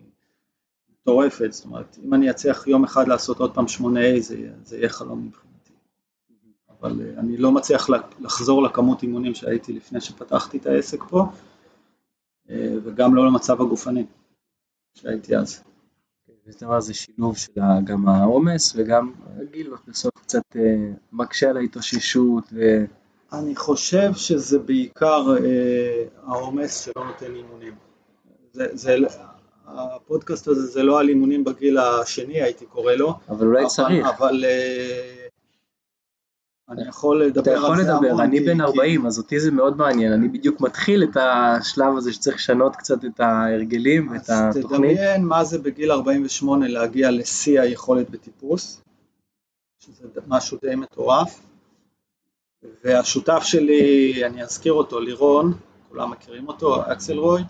מטורפת, זאת אומרת, אם אני אצליח יום אחד לעשות עוד פעם 8A, זה, זה יהיה חלום מבחינתי. אבל אה, אני לא מצליח לחזור לכמות אימונים שהייתי לפני שפתחתי את העסק פה, אה, וגם לא למצב הגופני שהייתי אז. וזה דבר זה שילוב של גם העומס וגם הגיל בסוף קצת אה, מקשה על ההתאוששות ו... אני חושב שזה בעיקר העומס שלא נותן אימונים. זה, זה, הפודקאסט הזה זה לא על אימונים בגיל השני הייתי קורא לו, אבל אולי אבל, צריך. אבל אה, אני יכול לדבר אתה יכול על זה לדבר, המון, אני כי- בן כי- 40 אז אותי זה מאוד מעניין, אני בדיוק מתחיל את השלב הזה שצריך לשנות קצת את ההרגלים ואת אז התוכנית. תדמיין מה זה בגיל 48 להגיע לשיא היכולת בטיפוס, שזה משהו די מטורף, והשותף שלי, אני אזכיר אותו, לירון, כולם מכירים אותו, אקסלרויד,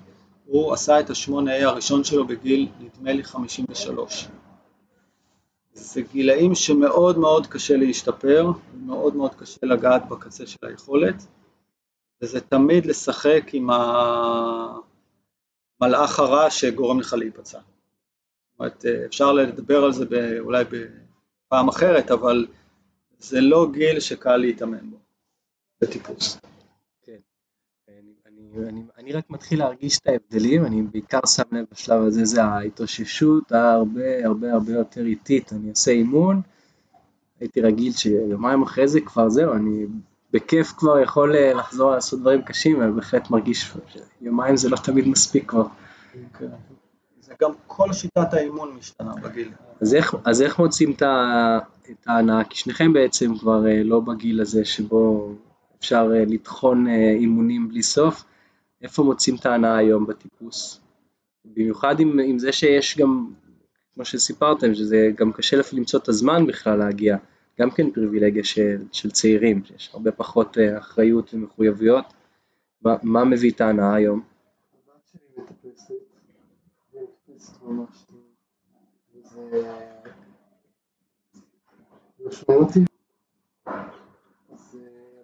הוא עשה את ה-8A הראשון שלו בגיל, נדמה לי 53. זה גילאים שמאוד מאוד קשה להשתפר, מאוד מאוד קשה לגעת בקצה של היכולת, וזה תמיד לשחק עם המלאך הרע שגורם לך להיפצע. זאת אומרת, אפשר לדבר על זה אולי בפעם אחרת, אבל זה לא גיל שקל להתאמן בו, בטיפוס. כן. אני, אני, רק מתחיל להרגיש את ההבדלים, אני בעיקר שם לב בשלב הזה, זה ההתאוששות הרבה הרבה הרבה יותר איטית, אני עושה אימון, הייתי רגיל שיומיים אחרי זה כבר זהו, אני בכיף כבר יכול אה, לחזור לעשות דברים קשים, אבל בהחלט מרגיש שיומיים זה לא תמיד מספיק כבר. כן. זה גם כל שיטת האימון משתנה בגיל. אז איך, אז איך מוצאים את, ההנאה? כי שניכם בעצם כבר אה, לא בגיל הזה שבו אפשר אה, לטחון אימונים בלי סוף. איפה מוצאים את ההנאה היום בטיפוס? במיוחד עם, עם זה שיש גם, כמו שסיפרתם, שזה גם קשה למצוא את הזמן בכלל להגיע. גם כן פריבילגיה של, של צעירים, שיש הרבה פחות אה, אחריות ומחויבויות. מה, מה מביא את ההנאה היום? אה,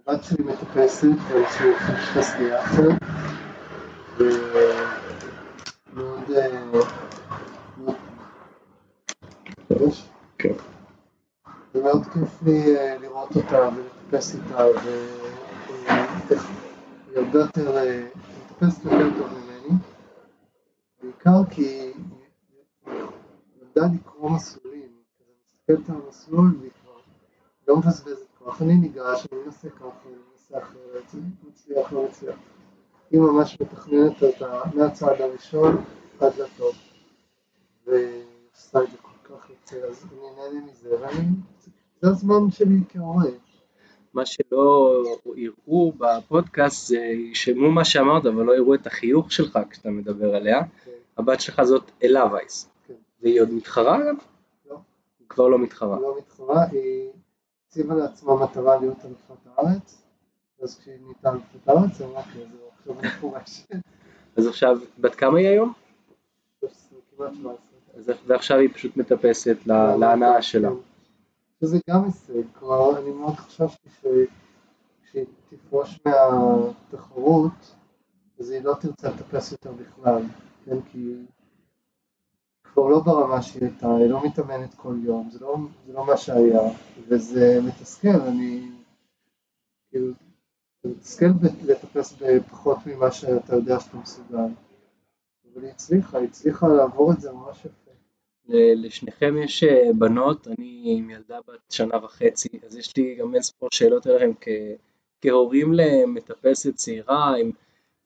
הבת שלי מטפסת, ואנחנו הולכים לטפס ביחד, ומאוד... אה. ומאוד כיף לי אה, לראות אותה ולטפס איתה, והיא הרבה יותר, אה, היא מטפסת יותר טוב ממני, בעיקר כי היא למדה לקרוא מסלולים, היא מסתכלת על המסלול והיא כבר לא מבזבזת כוח, אני ניגש, אני מנסה ככה, אני מנסה אחרת, מצליח, לא מצליח. היא ממש מתכננת אותה מהצעד הראשון עד לטוב. והיא עושה את זה כל כך יוצא, אז אני נהנה מזה, ואני, זה הזמן שלי כהורה. מה שלא יראו בפודקאסט זה ישמעו מה שאמרת אבל לא יראו את החיוך שלך כשאתה מדבר עליה. כן, הבת שלך זאת אלה וייס. כן. והיא עוד מתחרה גם? לא. היא כבר לא מתחרה. היא לא מתחרה, היא הציבה לעצמה מטרה להיות אלופת הארץ, אז כשהיא נהייתה אלופת הארץ, היא אמרה, אוקיי, זהו, פורשת. אז עכשיו, בת כמה היא היום? כמעט 17. אז- ועכשיו היא פשוט מטפסת להנאה שלה. שזה גם הישג, כלומר אני מאוד חששתי שכשהיא תפרוש מהתחרות אז היא לא תרצה לטפס יותר בכלל, כן, כי היא כבר לא ברמה שהיא הייתה, היא לא מתאמנת כל יום, זה לא, זה לא מה שהיה, וזה מתסכל, אני כאילו, ב- לטפס בפחות ממה שאתה יודע שאתה מסוגל, אבל היא הצליחה, היא הצליחה לעבור את זה ממש יפה. לשניכם יש אה, בנות, אני עם ילדה בת שנה וחצי, אז יש לי גם אין ספור שאלות אליכם כהורים למטפסת צעירה, אם,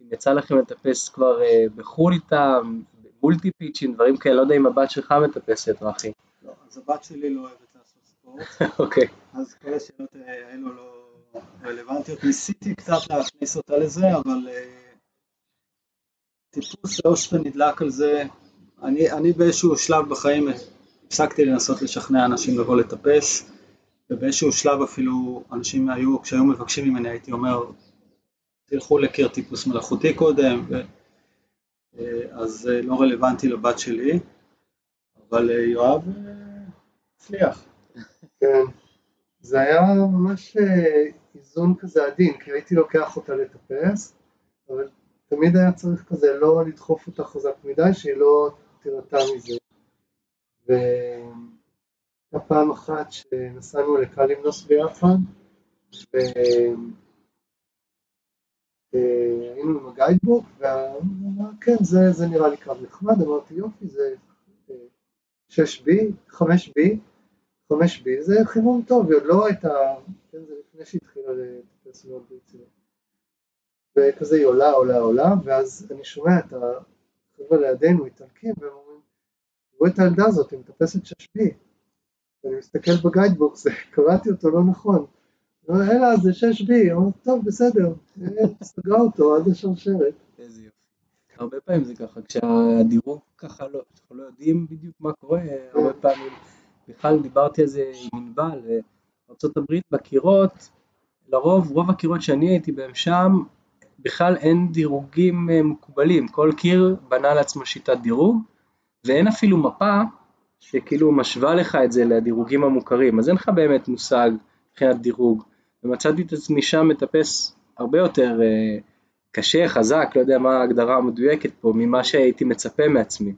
אם יצא לכם לטפס כבר אה, בחו"ל איתם, מולטי פיצ'ים, דברים כאלה, לא יודע אם הבת שלך מטפסת, רחי. לא, אז הבת שלי לא אוהבת לעשות ספורט, אוקיי, אז כל השאלות האלו לא רלוונטיות. ניסיתי קצת להכניס אותה לזה, אבל אה, טיפוס לא שאתה נדלק על זה. אני, אני באיזשהו שלב בחיים הפסקתי לנסות לשכנע אנשים לבוא לטפס, ובאיזשהו שלב אפילו אנשים היו, כשהיו מבקשים ממני הייתי אומר, תלכו לקיר טיפוס מלאכותי קודם, ו, אה, אז אה, לא רלוונטי לבת שלי, אבל יואב הצליח. כן, זה היה ממש אה, איזון כזה עדין, כי הייתי לוקח אותה לטפס, אבל תמיד היה צריך כזה לא לדחוף אותה חזק מדי, שהיא לא תירתע מזה. והייתה פעם אחת שנסענו לקלימנוס ביחד, והיינו עם הגיידבוק, והוא אמר, כן, זה, זה נראה לי קו נחמד, אמרתי, יופי, זה אה, 6B, 5B, 5B, זה חימום טוב, היא עוד לא הייתה, כן, זה לפני שהתחילה לטפס מאוד ברצינות. וכזה היא עולה, עולה, עולה, ואז אני שומע את החבר'ה לידינו, איטלקים, והם אומרים, תראו את הילדה הזאת, היא מטפסת 6B. ואני מסתכל בגיידבוק, קראתי אותו לא נכון. אלא זה 6B, הוא אומר, טוב, בסדר, אה, סגרה אותו עד השרשרת. איזה יופי. הרבה פעמים זה ככה, כשהדירוג ככה לא, אנחנו לא יודעים בדיוק מה קורה, הרבה פעמים, בכלל דיברתי על זה עם ענבל, בארה"ב בקירות, לרוב, רוב הקירות שאני הייתי בהם שם, בכלל אין דירוגים אה, מקובלים, כל קיר בנה לעצמו שיטת דירוג, ואין אפילו מפה שכאילו משווה לך את זה לדירוגים המוכרים, אז אין לך באמת מושג מבחינת דירוג, ומצאתי את עצמי שם מטפס הרבה יותר אה, קשה, חזק, לא יודע מה ההגדרה המדויקת פה, ממה שהייתי מצפה מעצמי.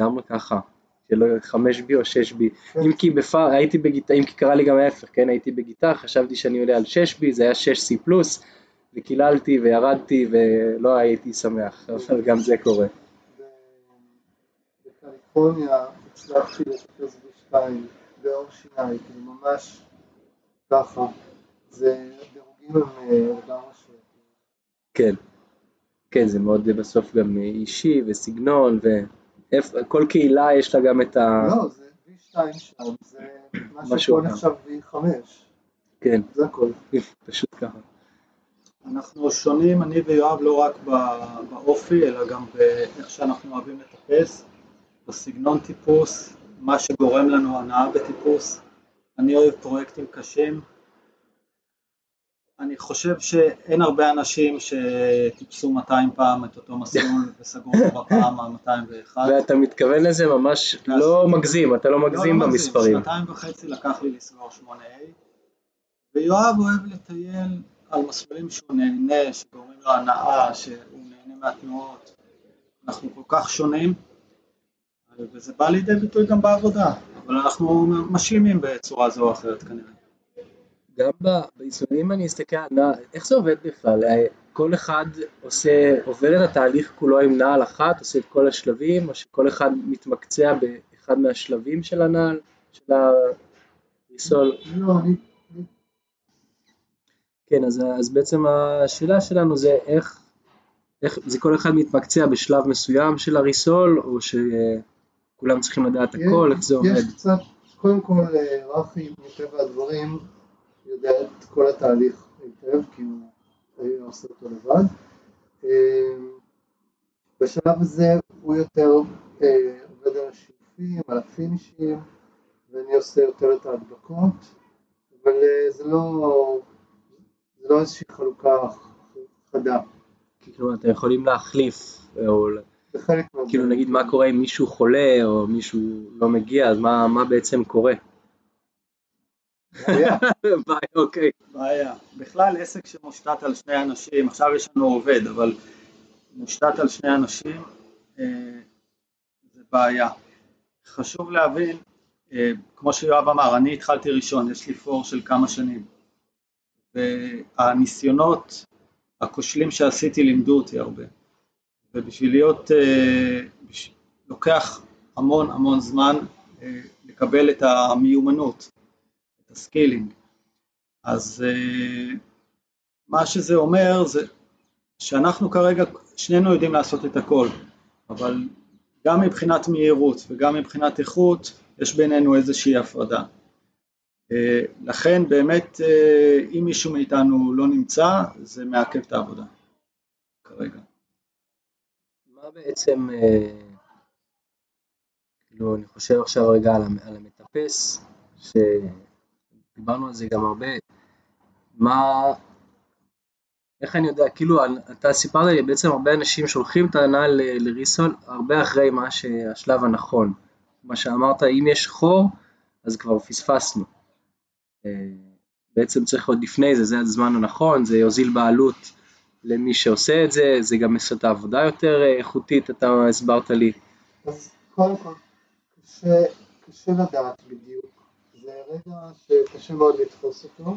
גם ככה, שלא 5B או 6B. אם כי בפאר, הייתי בגיטה, אם כי קרה לי גם ההפך, כן, הייתי בגיטה, חשבתי שאני עולה על 6B, זה היה 6C פלוס, וקיללתי וירדתי ולא הייתי שמח, אבל גם זה קורה. בקליפורניה הצלחתי לטפס בשתיים, באור שיניים, כאילו ממש ככה. זה, הדירוגים הם אה, לגמרי ש... כן, כן, זה מאוד בסוף גם אישי וסגנון, וכל קהילה יש לה גם את ה... לא, זה V2 שם, זה משהו אחר. נחשב V5, כן, זה הכל. פשוט ככה. אנחנו שונים, אני ויואב, לא רק באופי, אלא גם באיך שאנחנו אוהבים לטפס, בסגנון טיפוס, מה שגורם לנו הנאה בטיפוס. אני אוהב פרויקטים קשים. אני חושב שאין הרבה אנשים שטיפסו 200 פעם את אותו מסלול וסגרו אותו בפעם ה-201. ואתה מתכוון לזה ממש לא מגזים, אתה לא מגזים במספרים. שנתיים וחצי לקח לי לסגור 8A, ויואב אוהב לטייל על מסלולים שהוא נהנה, שגורמים לו הנאה, שהוא נהנה מהתנועות. אנחנו כל כך שונים, וזה בא לידי ביטוי גם בעבודה, אבל אנחנו משלימים בצורה זו או אחרת כנראה. גם ביישומים אני אסתכל נעל, איך זה עובד בכלל? אה, כל אחד עושה, עובר את התהליך כולו עם נעל אחת, עושה את כל השלבים, או שכל אחד מתמקצע באחד מהשלבים של הנעל, של הריסול? לא. אני- כן, אז, אז בעצם השאלה שלנו זה איך, איך זה כל אחד מתמקצע בשלב מסוים של הריסול, או שכולם צריכים לדעת הכל, איך זה עובד? יש קצת, קודם כל רפי מטבע הדברים יודע את כל התהליך היטב, כי הוא עושה אותו לבד. בשלב הזה הוא יותר עובד על השיופים, על הפינישים, ואני עושה יותר את ההדבקות, אבל זה לא, זה לא איזושהי חלוקה חדה. כאילו אתם יכולים להחליף, או כאילו נגיד מה קורה אם מישהו חולה או מישהו לא מגיע, אז מה, מה בעצם קורה? בעיה. בעיה, אוקיי. בעיה. בכלל עסק שמושתת על שני אנשים, עכשיו יש לנו עובד, אבל מושתת על שני אנשים, אה, זה בעיה. חשוב להבין, אה, כמו שיואב אמר, אני התחלתי ראשון, יש לי פור של כמה שנים. והניסיונות הכושלים שעשיתי לימדו אותי הרבה. ובשביל להיות, אה, לוקח המון המון זמן לקבל את המיומנות, את ה skilling. אז אה, מה שזה אומר זה שאנחנו כרגע, שנינו יודעים לעשות את הכל, אבל גם מבחינת מהירות וגם מבחינת איכות, יש בינינו איזושהי הפרדה. אה, לכן באמת אה, אם מישהו מאיתנו לא נמצא זה מעכב את העבודה כרגע. מה בעצם, כאילו אני חושב עכשיו רגע על המטפס, שדיברנו על זה גם הרבה, מה, איך אני יודע, כאילו אתה סיפרת לי בעצם הרבה אנשים שולחים את הנעל לריסול הרבה אחרי מה שהשלב הנכון, מה שאמרת אם יש חור אז כבר פספסנו. בעצם צריך עוד לפני זה, זה הזמן הנכון, זה יוזיל בעלות למי שעושה את זה, זה גם יעשה את העבודה יותר אה, איכותית, אתה הסברת לי. אז קודם כל, קשה, קשה לדעת בדיוק, זה רגע שקשה מאוד לתפוס אותו,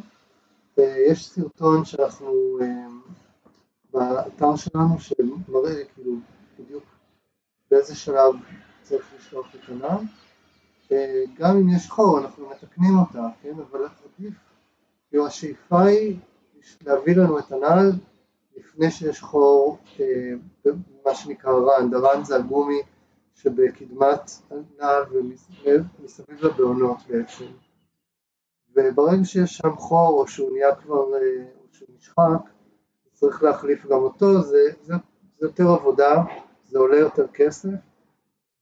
ויש סרטון שאנחנו אה, באתר שלנו שמראה כאילו בדיוק באיזה שלב צריך לשלוח את הנער, גם אם יש חור אנחנו מתקנים אותה, כן, אבל עדיף, כאילו השאיפה היא להביא לנו את הנעל לפני שיש חור, אה, מה שנקרא רן, הרן זה הגומי שבקדמת הנעל ומסביב לבעונות בעצם, וברגע שיש שם חור או שהוא נהיה כבר, אה, או שהוא נשחק, צריך להחליף גם אותו, זה, זה, זה יותר עבודה, זה עולה יותר כסף,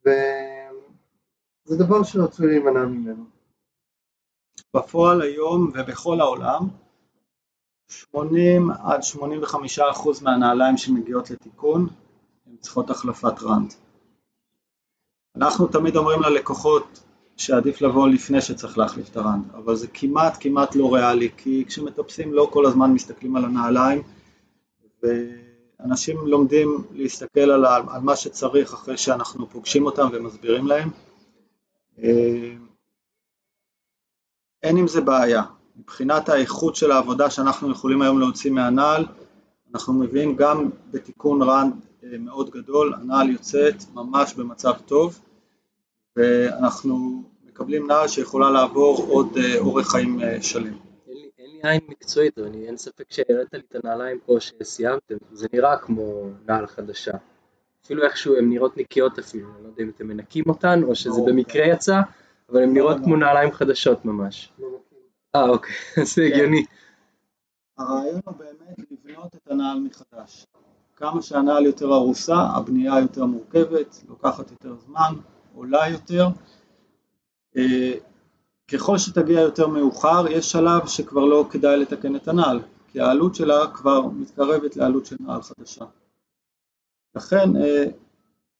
ו... זה דבר שרצוי להימנע ממנו. בפועל היום ובכל העולם 80 עד 85 אחוז מהנעליים שמגיעות לתיקון הן צריכות החלפת רנד. אנחנו תמיד אומרים ללקוחות שעדיף לבוא לפני שצריך להחליף את הרנד, אבל זה כמעט כמעט לא ריאלי, כי כשמטפסים לא כל הזמן מסתכלים על הנעליים, ואנשים לומדים להסתכל על, על מה שצריך אחרי שאנחנו פוגשים אותם ומסבירים להם. אה, אין עם זה בעיה. מבחינת האיכות של העבודה שאנחנו יכולים היום להוציא מהנעל, אנחנו מביאים גם בתיקון רן אה, מאוד גדול, הנעל יוצאת ממש במצב טוב, ואנחנו מקבלים נעל שיכולה לעבור עוד אה, אורך חיים שלם. אין לי עין מקצועית, אבל אין ספק שהראית לי את הנעליים פה שסיימתם, זה נראה כמו נעל חדשה. אפילו איכשהו הן נראות נקיות אפילו, אני לא יודע אם אתם מנקים אותן או שזה במקרה יצא, אבל הן נראות כמו נעליים חדשות ממש. אה אוקיי, זה הגיוני. הרעיון הוא באמת לבנות את הנעל מחדש. כמה שהנעל יותר ארוסה, הבנייה יותר מורכבת, לוקחת יותר זמן, עולה יותר. אה, ככל שתגיע יותר מאוחר, יש שלב שכבר לא כדאי לתקן את הנעל, כי העלות שלה כבר מתקרבת לעלות של נעל חדשה. לכן אה,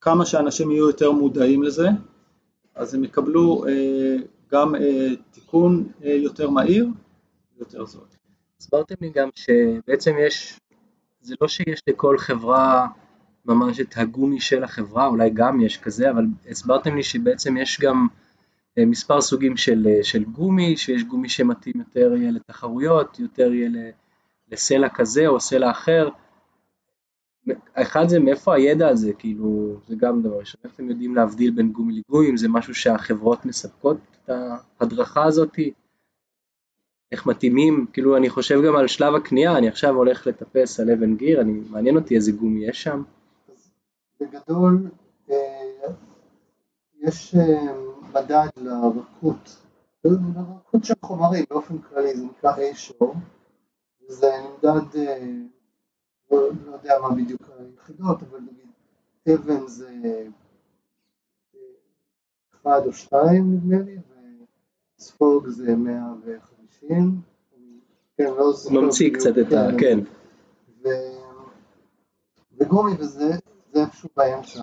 כמה שאנשים יהיו יותר מודעים לזה, אז הם יקבלו אה, גם תיקון יותר מהיר ויותר זול. הסברתם לי גם שבעצם יש, זה לא שיש לכל חברה ממש את הגומי של החברה, אולי גם יש כזה, אבל הסברתם לי שבעצם יש גם מספר סוגים של, של גומי, שיש גומי שמתאים יותר יהיה לתחרויות, יותר יהיה לסלע כזה או סלע אחר, אחד זה מאיפה הידע הזה, כאילו, זה גם דבר ראשון, איך אתם יודעים להבדיל בין גומי לגומי, אם זה משהו שהחברות מספקות את ההדרכה הזאתי? איך מתאימים, כאילו אני חושב גם על שלב הקנייה, אני עכשיו הולך לטפס על אבן גיר, אני, מעניין אותי איזה גומי יש שם. בגדול, אה, יש אה, מדד לרכות, לרכות של חומרים באופן כללי, זה נקרא A-Show, זה נמדד, אה, לא, לא יודע מה בדיוק היחידות, אבל נגיד אבן זה אחד או שתיים נדמה לי, וספוג זה 150, כן, לא זוכר. ממציא קצת את ה... כן. וגומי וזה, איפשהו באמצע.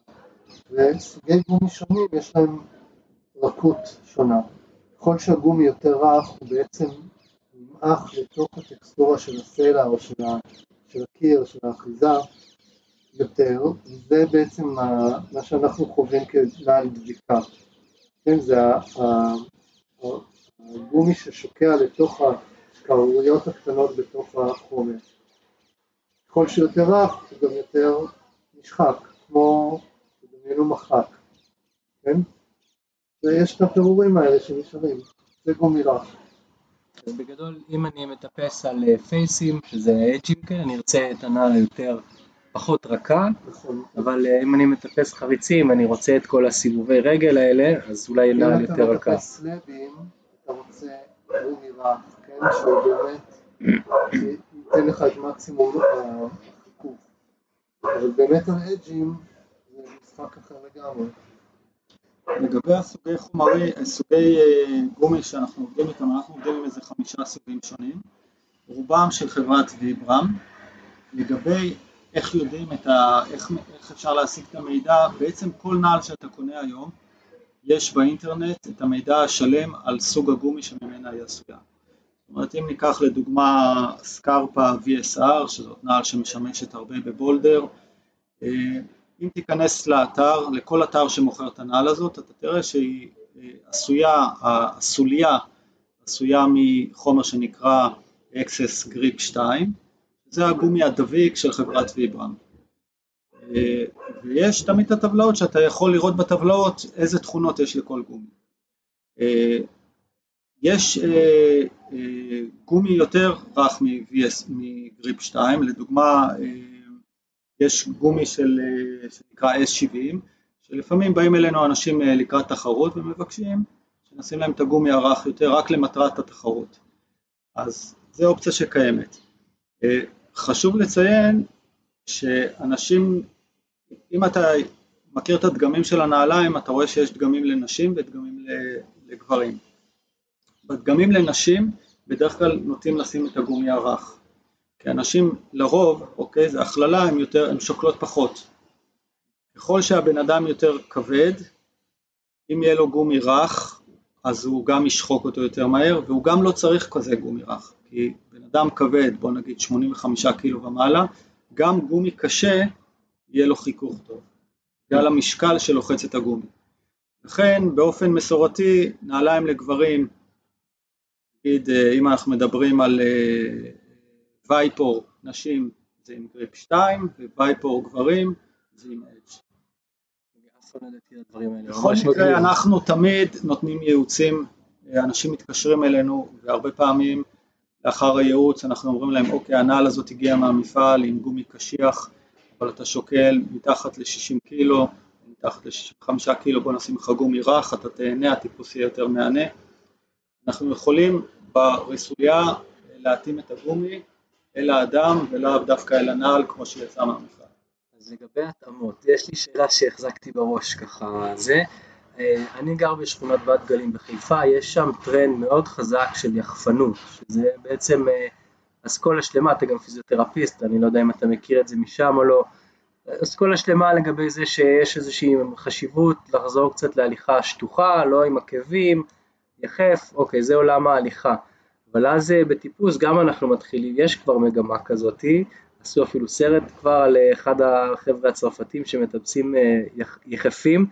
וסוגי גומי שונים יש להם רכות שונה. ככל שהגומי יותר רך הוא בעצם נמעך לתוך הטקסטורה של הסלע או של, ה, של הקיר, של האחיזה יותר, וזה בעצם מה, מה שאנחנו חווים כנעל דביקה. כן, זה הגומי ששוקע לתוך הקרוריות הקטנות בתוך החומר. ככל שיותר רך הוא גם יותר נשחק, כמו, תדמיינו מחק, כן? ויש את הפירורים האלה שנשארים, זה גומי רך. אז בגדול, אם אני מטפס על אה, פייסים, שזה אג'ים כאלה, אני ארצה את הנעל היותר פחות רכה, נכון. אבל אה, אם אני מטפס חריצים, אני רוצה את כל הסיבובי רגל האלה, אז אולי נעל יותר רכה. אם אתה מטפס סלאבים, אתה רוצה גומי רך, כן? שהוא באמת ייתן לך את מקסימום. אבל באמת על אג'ים זה משחק אחר לגמרי. לגבי הסוגי חומרי, סוגי אה, גומי שאנחנו עובדים איתם, אנחנו עובדים עם איזה חמישה סוגים שונים, רובם של חברת ויברם. לגבי איך יודעים את ה... איך, איך אפשר להשיג את המידע, בעצם כל נעל שאתה קונה היום, יש באינטרנט את המידע השלם על סוג הגומי שממנה היא עשויה. אומרת, אם ניקח לדוגמה סקרפה VSR, שזאת נעל שמשמשת הרבה בבולדר, אה, אם תיכנס לאתר, לכל אתר שמוכר את הנעל הזאת, אתה תראה שהיא אה, עשויה, הסוליה עשויה מחומר שנקרא Access Grip 2, זה הגומי הדביק של חברת ויברם. אה, ויש תמיד את הטבלאות שאתה יכול לראות בטבלאות איזה תכונות יש לכל גומי. אה, יש גומי יותר רך מגריפ 2, לדוגמה יש גומי של, אה, שנקרא S70, שלפעמים באים אלינו אנשים אה, לקראת תחרות ומבקשים שנשים להם את הגומי הרך יותר רק למטרת התחרות. אז זו אופציה שקיימת. אה, חשוב לציין שאנשים, אם אתה מכיר את הדגמים של הנעליים, אתה רואה שיש דגמים לנשים ודגמים לגברים. בדגמים לנשים בדרך כלל נוטים לשים את הגומי הרך. כי אנשים לרוב, אוקיי, זה הכללה, הן יותר, הן שוקלות פחות. ככל שהבן אדם יותר כבד, אם יהיה לו גומי רך, אז הוא גם ישחוק אותו יותר מהר, והוא גם לא צריך כזה גומי רך, כי בן אדם כבד, בוא נגיד 85 קילו ומעלה, גם גומי קשה, יהיה לו חיכוך טוב, בגלל המשקל שלוחץ את הגומי. לכן באופן מסורתי, נעליים לגברים, נגיד אה, אם אנחנו מדברים על אה, וייפור נשים זה עם גריפ 2 ווייפור גברים זה עם אדג'. בכל מקרה אנחנו תמיד נותנים ייעוצים, אנשים מתקשרים אלינו והרבה פעמים לאחר הייעוץ אנחנו אומרים להם אוקיי הנעל הזאת הגיעה מהמפעל עם גומי קשיח אבל אתה שוקל מתחת ל-60 קילו, מתחת ל-65 קילו בוא נשים לך גומי רך, אתה תהנה, הטיפוס יהיה יותר מהנה. אנחנו יכולים בריסוליה להתאים את הגומי אל האדם ולאו דווקא אל הנעל כמו שיצא מהמפעל. אז לגבי התאמות, יש לי שאלה שהחזקתי בראש ככה זה, אה, אני גר בשכונת בת גלים בחיפה, יש שם טרנד מאוד חזק של יחפנות, שזה בעצם אסכולה שלמה, אתה גם פיזיותרפיסט, אני לא יודע אם אתה מכיר את זה משם או לא, אסכולה שלמה לגבי זה שיש איזושהי חשיבות לחזור קצת להליכה שטוחה, לא עם עקבים, יחף, אוקיי, זה עולם ההליכה. אבל אז אה, בטיפוס גם אנחנו מתחילים, יש כבר מגמה כזאתי, עשו אפילו סרט כבר על אה, אחד החבר'ה הצרפתים שמטפסים אה, יחפים,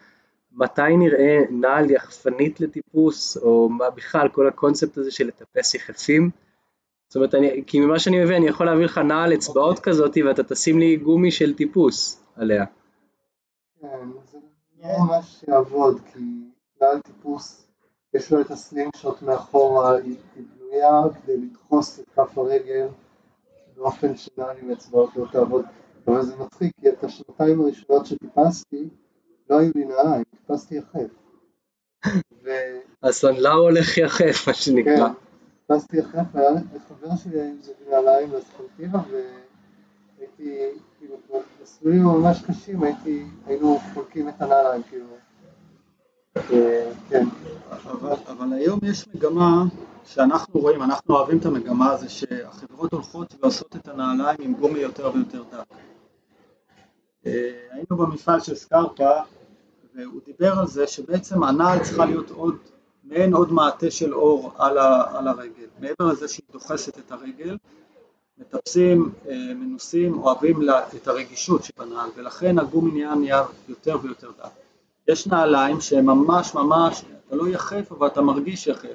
מתי נראה נעל יחפנית לטיפוס, או מה בכלל כל הקונספט הזה של לטפס יחפים, זאת אומרת, אני, כי ממה שאני מבין, אני יכול להביא לך נעל אצבעות okay. כזאת ואתה תשים לי גומי של טיפוס עליה. כן, זה לא ממש יעבוד, כי נעל טיפוס, יש לו את הסלינג שוט מאחורה, היא פנויה כדי לדחוס את כף הרגל באופן שנעל עם אצבעות לא תעבוד. אבל זה מצחיק, כי את השנתיים הראשונות שטיפסתי, לא היו לי נעליים, טיפסתי יחף. ו- הסנדלר הולך יחף, מה שנקרא. כן, טיפסתי יחף, והיה לחבר שלי היו זוג נעליים לספורטיבה, והייתי, כאילו, במסלולים ממש קשים, הייתי, היינו חולקים את הנעליים, כאילו. כן, אבל, היום יש מגמה שאנחנו רואים, אנחנו אוהבים את המגמה הזו שהחברות הולכות ועושות את הנעליים עם גומי יותר ויותר דק. אה, היינו במפעל של סקרפה והוא דיבר על זה שבעצם הנעל צריכה להיות עוד, מעין עוד מעטה של אור על, ה, על הרגל. מעבר לזה שהיא דוחסת את הרגל, מטפסים, אה, מנוסים, אוהבים לה- את הרגישות שבנעל ולכן הגומי נהיה יותר ויותר דק. יש נעליים שהן ממש ממש, אתה לא יחף אבל אתה מרגיש יחף.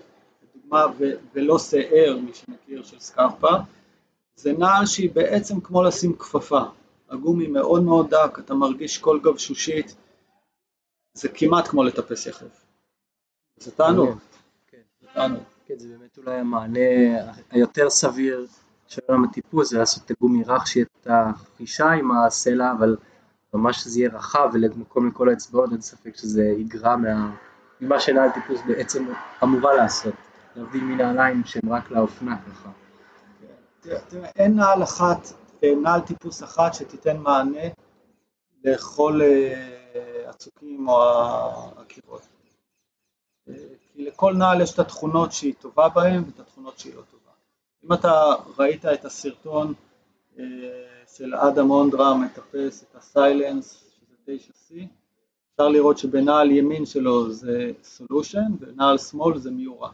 לדוגמה, ו- ולא שער, מי שמכיר, של סקרפה, זה נעל שהיא בעצם כמו לשים כפפה. הגומי מאוד מאוד דק, אתה מרגיש כל גבשושית, זה כמעט כמו לטפס יחף. זה תענוג, כן. זה תענוג. כן, זה באמת אולי המענה היותר סביר של עולם הטיפוס, זה לעשות את הגומי רך, שיהיה את החישה עם הסלע, אבל ממש שזה יהיה רחב ולמקום לכל האצבעות, אין ספק שזה יגרע מה... ממה שנעל טיפוס בעצם אמורה לעשות, להבדיל מנעליים שהן רק לאופנה ככה. תראה, אין נעל אחת, אה, נעל טיפוס אחת שתיתן מענה לכל אה, הצוקים או הקירות. אה, כי לכל נעל יש את התכונות שהיא טובה בהן ואת התכונות שהיא לא טובה. אם אתה ראית את הסרטון של אדם אונדרה מטפס את הסיילנס, שזה 9C, אפשר לראות שבנעל ימין שלו זה סולושן ונעל שמאל זה מיורה.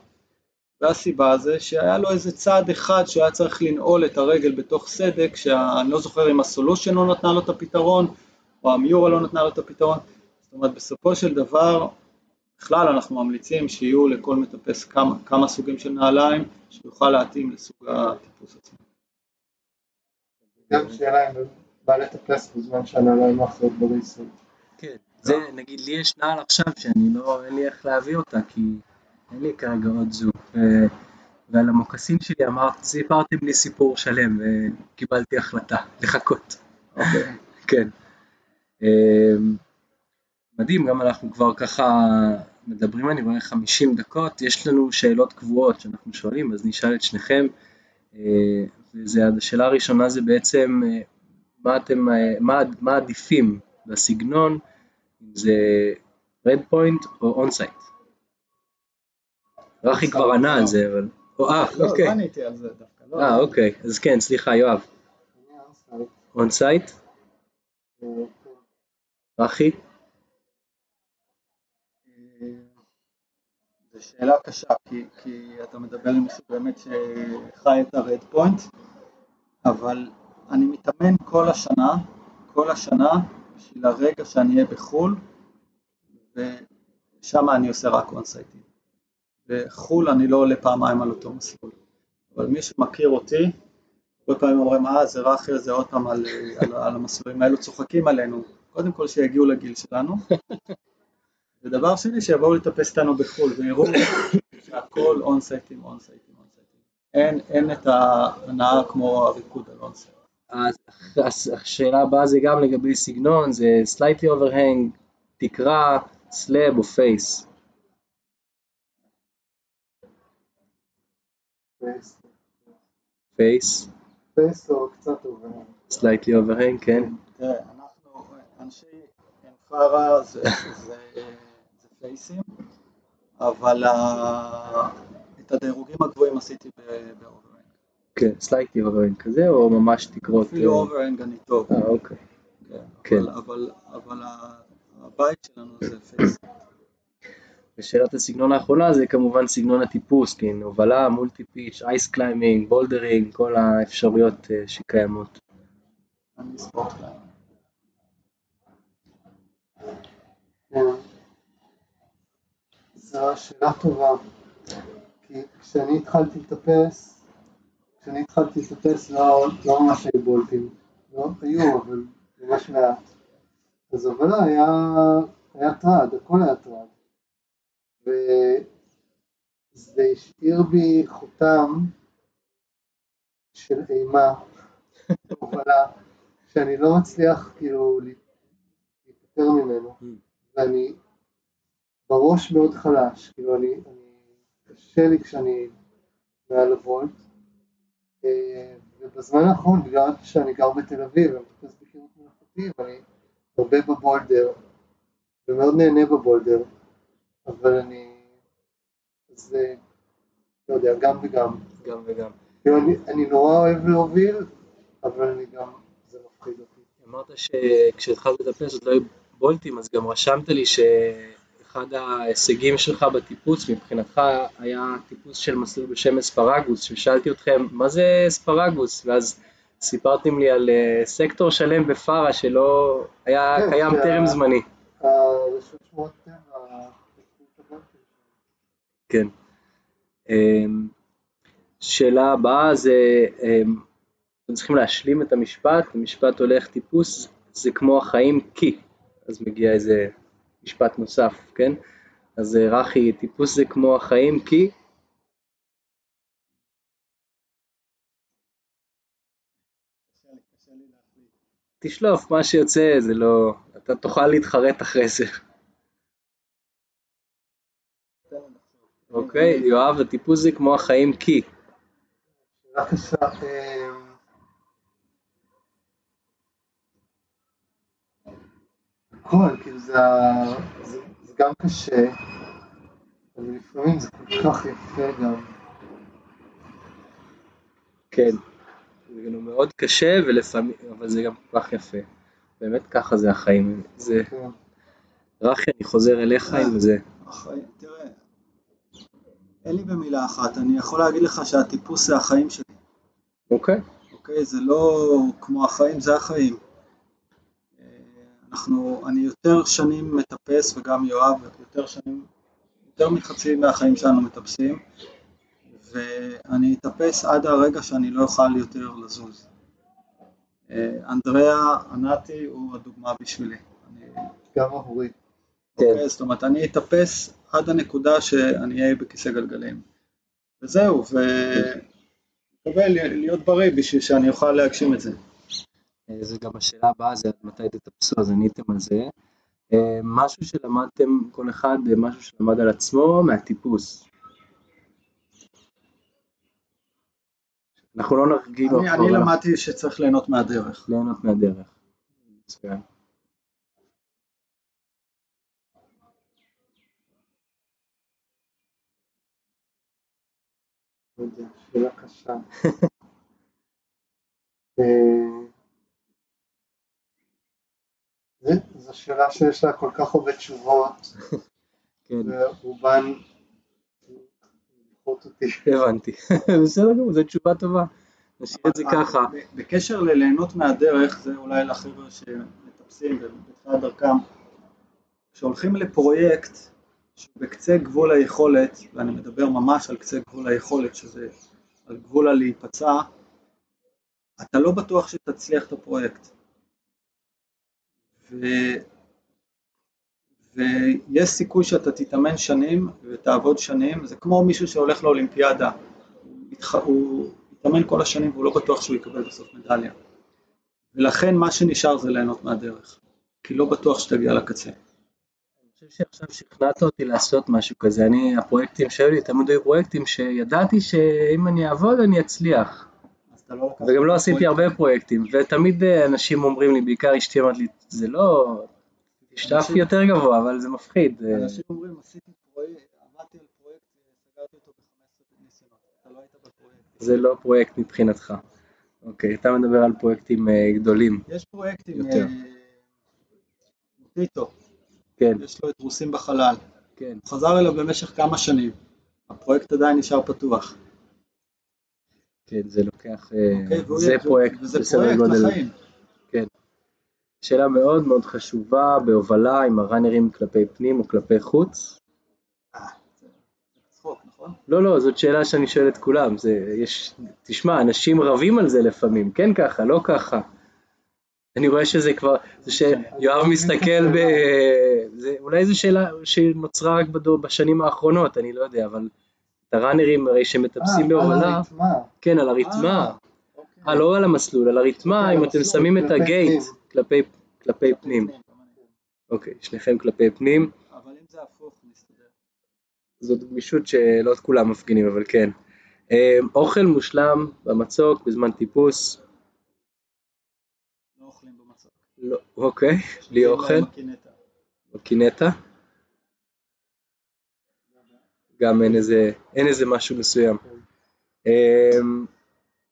והסיבה זה שהיה לו איזה צעד אחד שהיה צריך לנעול את הרגל בתוך סדק, שאני לא זוכר אם הסולושן לא נתנה לו את הפתרון, או המיורה לא נתנה לו את הפתרון. זאת אומרת, בסופו של דבר, בכלל אנחנו ממליצים שיהיו לכל מטפס כמה, כמה סוגים של נעליים, שיוכל להתאים לסוג הטיפוס עצמו. גם שאלה אם בא לטפס בזמן שהנעליים האחרות בריסון. כן. זה, נגיד, לי יש נעל עכשיו שאני לא, אין לי איך להביא אותה, כי אין לי כרגע עוד זוג. ועל המוקסין שלי אמרת, סיפרתם לי סיפור שלם, וקיבלתי החלטה לחכות. אוקיי. כן. אמ, מדהים, גם אנחנו כבר ככה מדברים, אני רואה 50 דקות, יש לנו שאלות קבועות שאנחנו שואלים, אז נשאל את שניכם. וזה, השאלה הראשונה זה בעצם, אה, מה אתם, אה, מה, מה עדיפים בסגנון, אם זה red point או onsight? רחי כבר ענה על זה, אבל... או, אה, לא, אוקיי. לא עניתי על זה דווקא. לא. אה, אוקיי, אז כן, סליחה, יואב. אני אונסייט, אונסייט? רכי? אה, זו שאלה קשה, כי, כי אתה מדבר עם מישהו באמת שחי את ה red point, אבל אני מתאמן כל השנה, כל השנה, בשביל הרגע שאני אהיה בחו"ל, ושם אני עושה רק אונסייטים. בחו"ל אני לא עולה פעמיים על אותו מסלול. אבל מי שמכיר אותי, הרבה פעמים אומרים, אה, זה רחל, זה עוד פעם על, על, על המסלולים האלו, צוחקים עלינו. קודם כל שיגיעו לגיל שלנו, ודבר שני, שיבואו לטפס איתנו בחו"ל ויראו שהכל אונסייטים, אונסייטים, אונסייטים. אין, אין את ההנאה כמו הריקוד על אונסייט. אז אז השאלה הבאה זה גם לגבי סגנון, זה slightly overhang, תקרה, סלאב או פייס. פייס. פייס, או קצת עובר. slightly overhang, כן. תראה, אנחנו, אנשי עין פרה זה, פייסים, אבל את הדירוגים הגבוהים עשיתי ב overhang. כן, slightly overhang כזה, או ממש תקרות? אפילו אה, overhang אני טוב. אה, אוקיי. כן, כן. אבל, ה- הבית שלנו זה face. ושאלת הסגנון האחרונה זה כמובן סגנון הטיפוס, כן, הובלה, multi pitch, ice climbing, bouldering, כל האפשרויות אה, שקיימות. אני sport climb. זו שאלה טובה, כי כשאני התחלתי לטפס, כשאני התחלתי לטפס לא, לא ממש היו בולטים, לא היו, אבל ממש מעט. אז הובלה היה, היה טרד, הכל היה טרד. זה השאיר בי חותם של אימה, הובלה, שאני לא מצליח כאילו להיפטר ממנו, ואני בראש מאוד חלש, כאילו אני, אני קשה לי כשאני מעל הוולט, אה, ובזמן האחרון, בגלל שאני גר בתל אביב, אני מטפס בקירות מלאכותי, ואני הרבה בבולדר, ומאוד נהנה בבולדר, אבל אני, אז אה, לא יודע, גם וגם. גם וגם. כאילו אני, אני נורא אוהב להוביל, אבל אני גם, זה מפחיד אותי. אמרת שכשהתחלת לטפס עוד לא היו בולטים, אז גם רשמת לי שאחד ההישגים שלך בטיפוס מבחינתך היה טיפוס של מסלול בשם אספרגוס, ששאלתי אתכם מה זה אספרגוס, ואז סיפרתם לי על אה, סקטור שלם בפארה שלא היה כן, קיים טרם זמני. שמורות טבע. כן. אמ, שאלה הבאה זה, אמ, אתם צריכים להשלים את המשפט, המשפט הולך טיפוס, זה כמו החיים כי, אז מגיע איזה משפט נוסף, כן? אז אה, רחי, טיפוס זה כמו החיים כי. תשלוף, מה שיוצא זה לא, אתה תוכל להתחרט אחרי זה. אוקיי? יואב, הטיפוס זה כמו החיים כי, שאלה קשה. אמ, הכל, כאילו זה, זה, זה גם קשה, אבל לפעמים זה כל כך יפה גם. כן. זה גם מאוד קשה ולפעמים, אבל זה גם כל כך יפה. באמת ככה זה החיים. זה, כן. רחי, אני חוזר אליך עם זה. החיים, תראה, אין לי במילה אחת, אני יכול להגיד לך שהטיפוס זה החיים שלי, אוקיי? אוקיי? זה לא כמו החיים, זה החיים. אנחנו, אני יותר שנים מטפס, וגם יואב, יותר שנים, יותר מחצי מהחיים שלנו מטפסים, ואני אטפס עד הרגע שאני לא אוכל יותר לזוז. אה, אנדריאה ענתי הוא הדוגמה בשבילי. אני, גם עבורי. כן. אוקיי, זאת אומרת, אני אטפס עד הנקודה שאני אהיה בכיסא גלגלים. וזהו, ומקווה להיות בריא בשביל שאני אוכל להגשים את זה. אה, זה גם השאלה הבאה, זה עד מתי תטפסו, אז עניתם על זה. אה, משהו שלמדתם, כל אחד, אה, משהו שלמד על עצמו מהטיפוס. אנחנו לא נרגיל אני, אני למדתי שצריך ליהנות מהדרך. ליהנות מהדרך. מצוין. לא שאלה קשה. אה, זה- זו שאלה שיש לה כל כך הרבה תשובות, כן, ורובן מביכות אותי. הבנתי. בסדר גמור, זו תשובה טובה. נשאיר את זה ככה. בקשר לליהנות מהדרך, זה אולי לחבר'ה שמטפסים ובתחילת דרכם, כשהולכים לפרויקט שהוא בקצה גבול היכולת, ואני מדבר ממש על קצה גבול היכולת, שזה על גבול הלהיפצע, אתה לא בטוח שתצליח את הפרויקט. ויש סיכוי שאתה תתאמן שנים ותעבוד שנים, זה כמו מישהו שהולך לאולימפיאדה. הוא יתאמן כל השנים והוא לא בטוח שהוא יקבל בסוף מדליה. ולכן מה שנשאר זה ליהנות מהדרך, כי לא בטוח שתגיע לקצה. אני חושב שעכשיו שכנעת אותי לעשות משהו כזה. אני, הפרויקטים שהיו לי, תמיד היו פרויקטים שידעתי שאם אני אעבוד אני אצליח. אתה לא לקחת וגם לא עשיתי. הרבה פרויקטים, ותמיד אה, אנשים אומרים לי, בעיקר אשתי אומרת לי, זה לא, אנשים- יותר גבוה, אבל זה מפחיד. אה, אנשים אומרים, עשיתי פרויקט, עבדתי על פרויקט, סגרתי אותו ב-15 ניסיונות, אתה לא היית בפרויקט. זה לא פרויקט מבחינתך. אוקיי, אתה מדבר על פרויקטים אה, גדולים. יש פרויקטים, יותר. אה, טיטו, כן, יש לו את רוסים בחלל, כן. חזר אליו במשך כמה שנים, הפרויקט עדיין נשאר פתוח. כן, זה לוקח, אה, אוקיי, זה פרויקט בסדר גודל. כן. שאלה מאוד מאוד חשובה בהובלה, אם הראנרים כלפי פנים או כלפי חוץ. צחוק, נכון? לא, לא, זאת שאלה שאני שואל את כולם. זה, יש, תשמע, אנשים רבים על זה לפעמים, כן ככה, לא ככה. אני רואה שזה כבר, זה שיואב מסתכל ב... זה, אולי זו שאלה שנוצרה רק בשנים האחרונות, אני לא יודע, אבל את הראנרים הרי שמטפסים אה, הרתמה. כן, על הרתמה, אוקיי. אה, לא על המסלול, על הרתמה, אוקיי, אם אתם שמים את כלפי הגייט פנים. כלפי, פנים. אוקיי, שניכם כלפי פנים, אבל אם זה הפוך, נסתדר. זאת גמישות שלא כולם מפגינים, אבל כן. אה, אוכל מושלם במצוק בזמן טיפוס, לא אוכלים במצוק. לא, אוקיי, בלי אוכל, בקינטה. גם אין איזה, אין איזה משהו מסוים. אמ,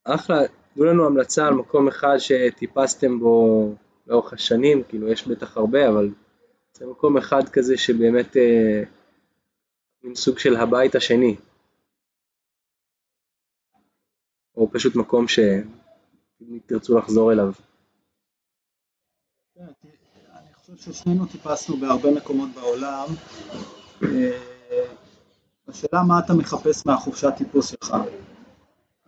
אחלה, תנו לנו המלצה על מקום אחד שטיפסתם בו לאורך השנים, כאילו יש בטח הרבה, אבל זה מקום אחד כזה שבאמת אה, מין סוג של הבית השני. או פשוט מקום שתרצו לחזור אליו. כן, אני חושב ששנינו טיפסנו בהרבה מקומות בעולם. השאלה מה אתה מחפש מהחופשת טיפוס שלך.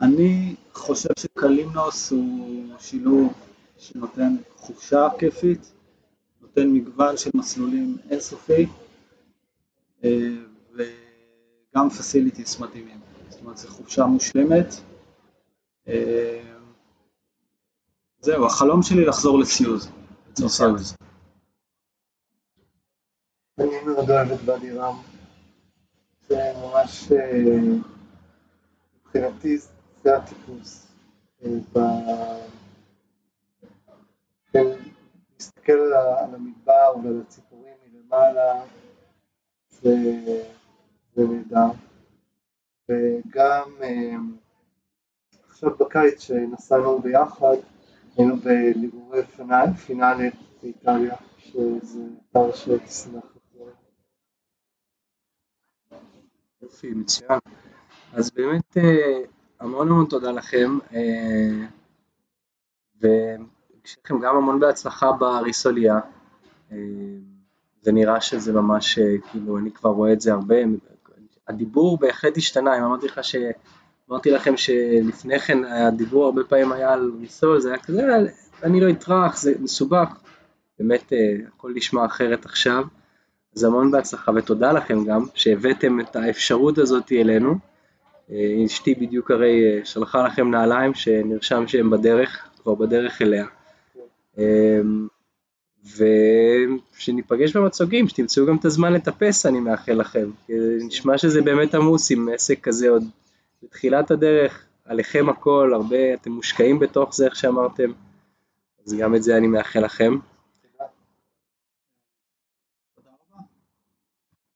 אני חושב שקלימנוס הוא שילוב שנותן חופשה כיפית, נותן מגוון של מסלולים אינסופי, אה, וגם פסיליטיס מדהימים. זאת אומרת, זו חופשה מושלמת. אה, זהו, החלום שלי לחזור לסיוז. אני מאוד אוהב את ואדי רם. ממש, אה, מבחינתי זה הטיפוס. אה, כן, להסתכל על המדבר ועל הציפורים מלמעלה, זה נהדר. וגם אה, עכשיו בקיץ שנסענו ביחד, היינו בליגורי פינאל- פינאלה באיטליה, שזה אתר שתשמח לחזור. יופי, מצוין. אז באמת אה, המון המון תודה לכם, אה, ושיהיה לכם גם המון בהצלחה בריסוליה. אה, זה נראה שזה ממש, כאילו, אני כבר רואה את זה הרבה. הדיבור בהחלט השתנה, אם אמרתי לך ש... אמרתי לכם שלפני כן הדיבור הרבה פעמים היה על ריסול, זה היה כזה, אני לא אטרח, זה מסובך. באמת הכל נשמע אחרת עכשיו. אז המון בהצלחה ותודה לכם גם שהבאתם את האפשרות הזאת אלינו. אה, אשתי בדיוק הרי אה, שלחה לכם נעליים שנרשם שהם בדרך, כבר בדרך אליה. אה, ושניפגש במצוגים, שתמצאו גם את הזמן לטפס אני מאחל לכם. נשמע שזה באמת עמוס עם עסק כזה עוד בתחילת הדרך, עליכם הכל, הרבה, אתם מושקעים בתוך זה איך שאמרתם, אז גם את זה אני מאחל לכם.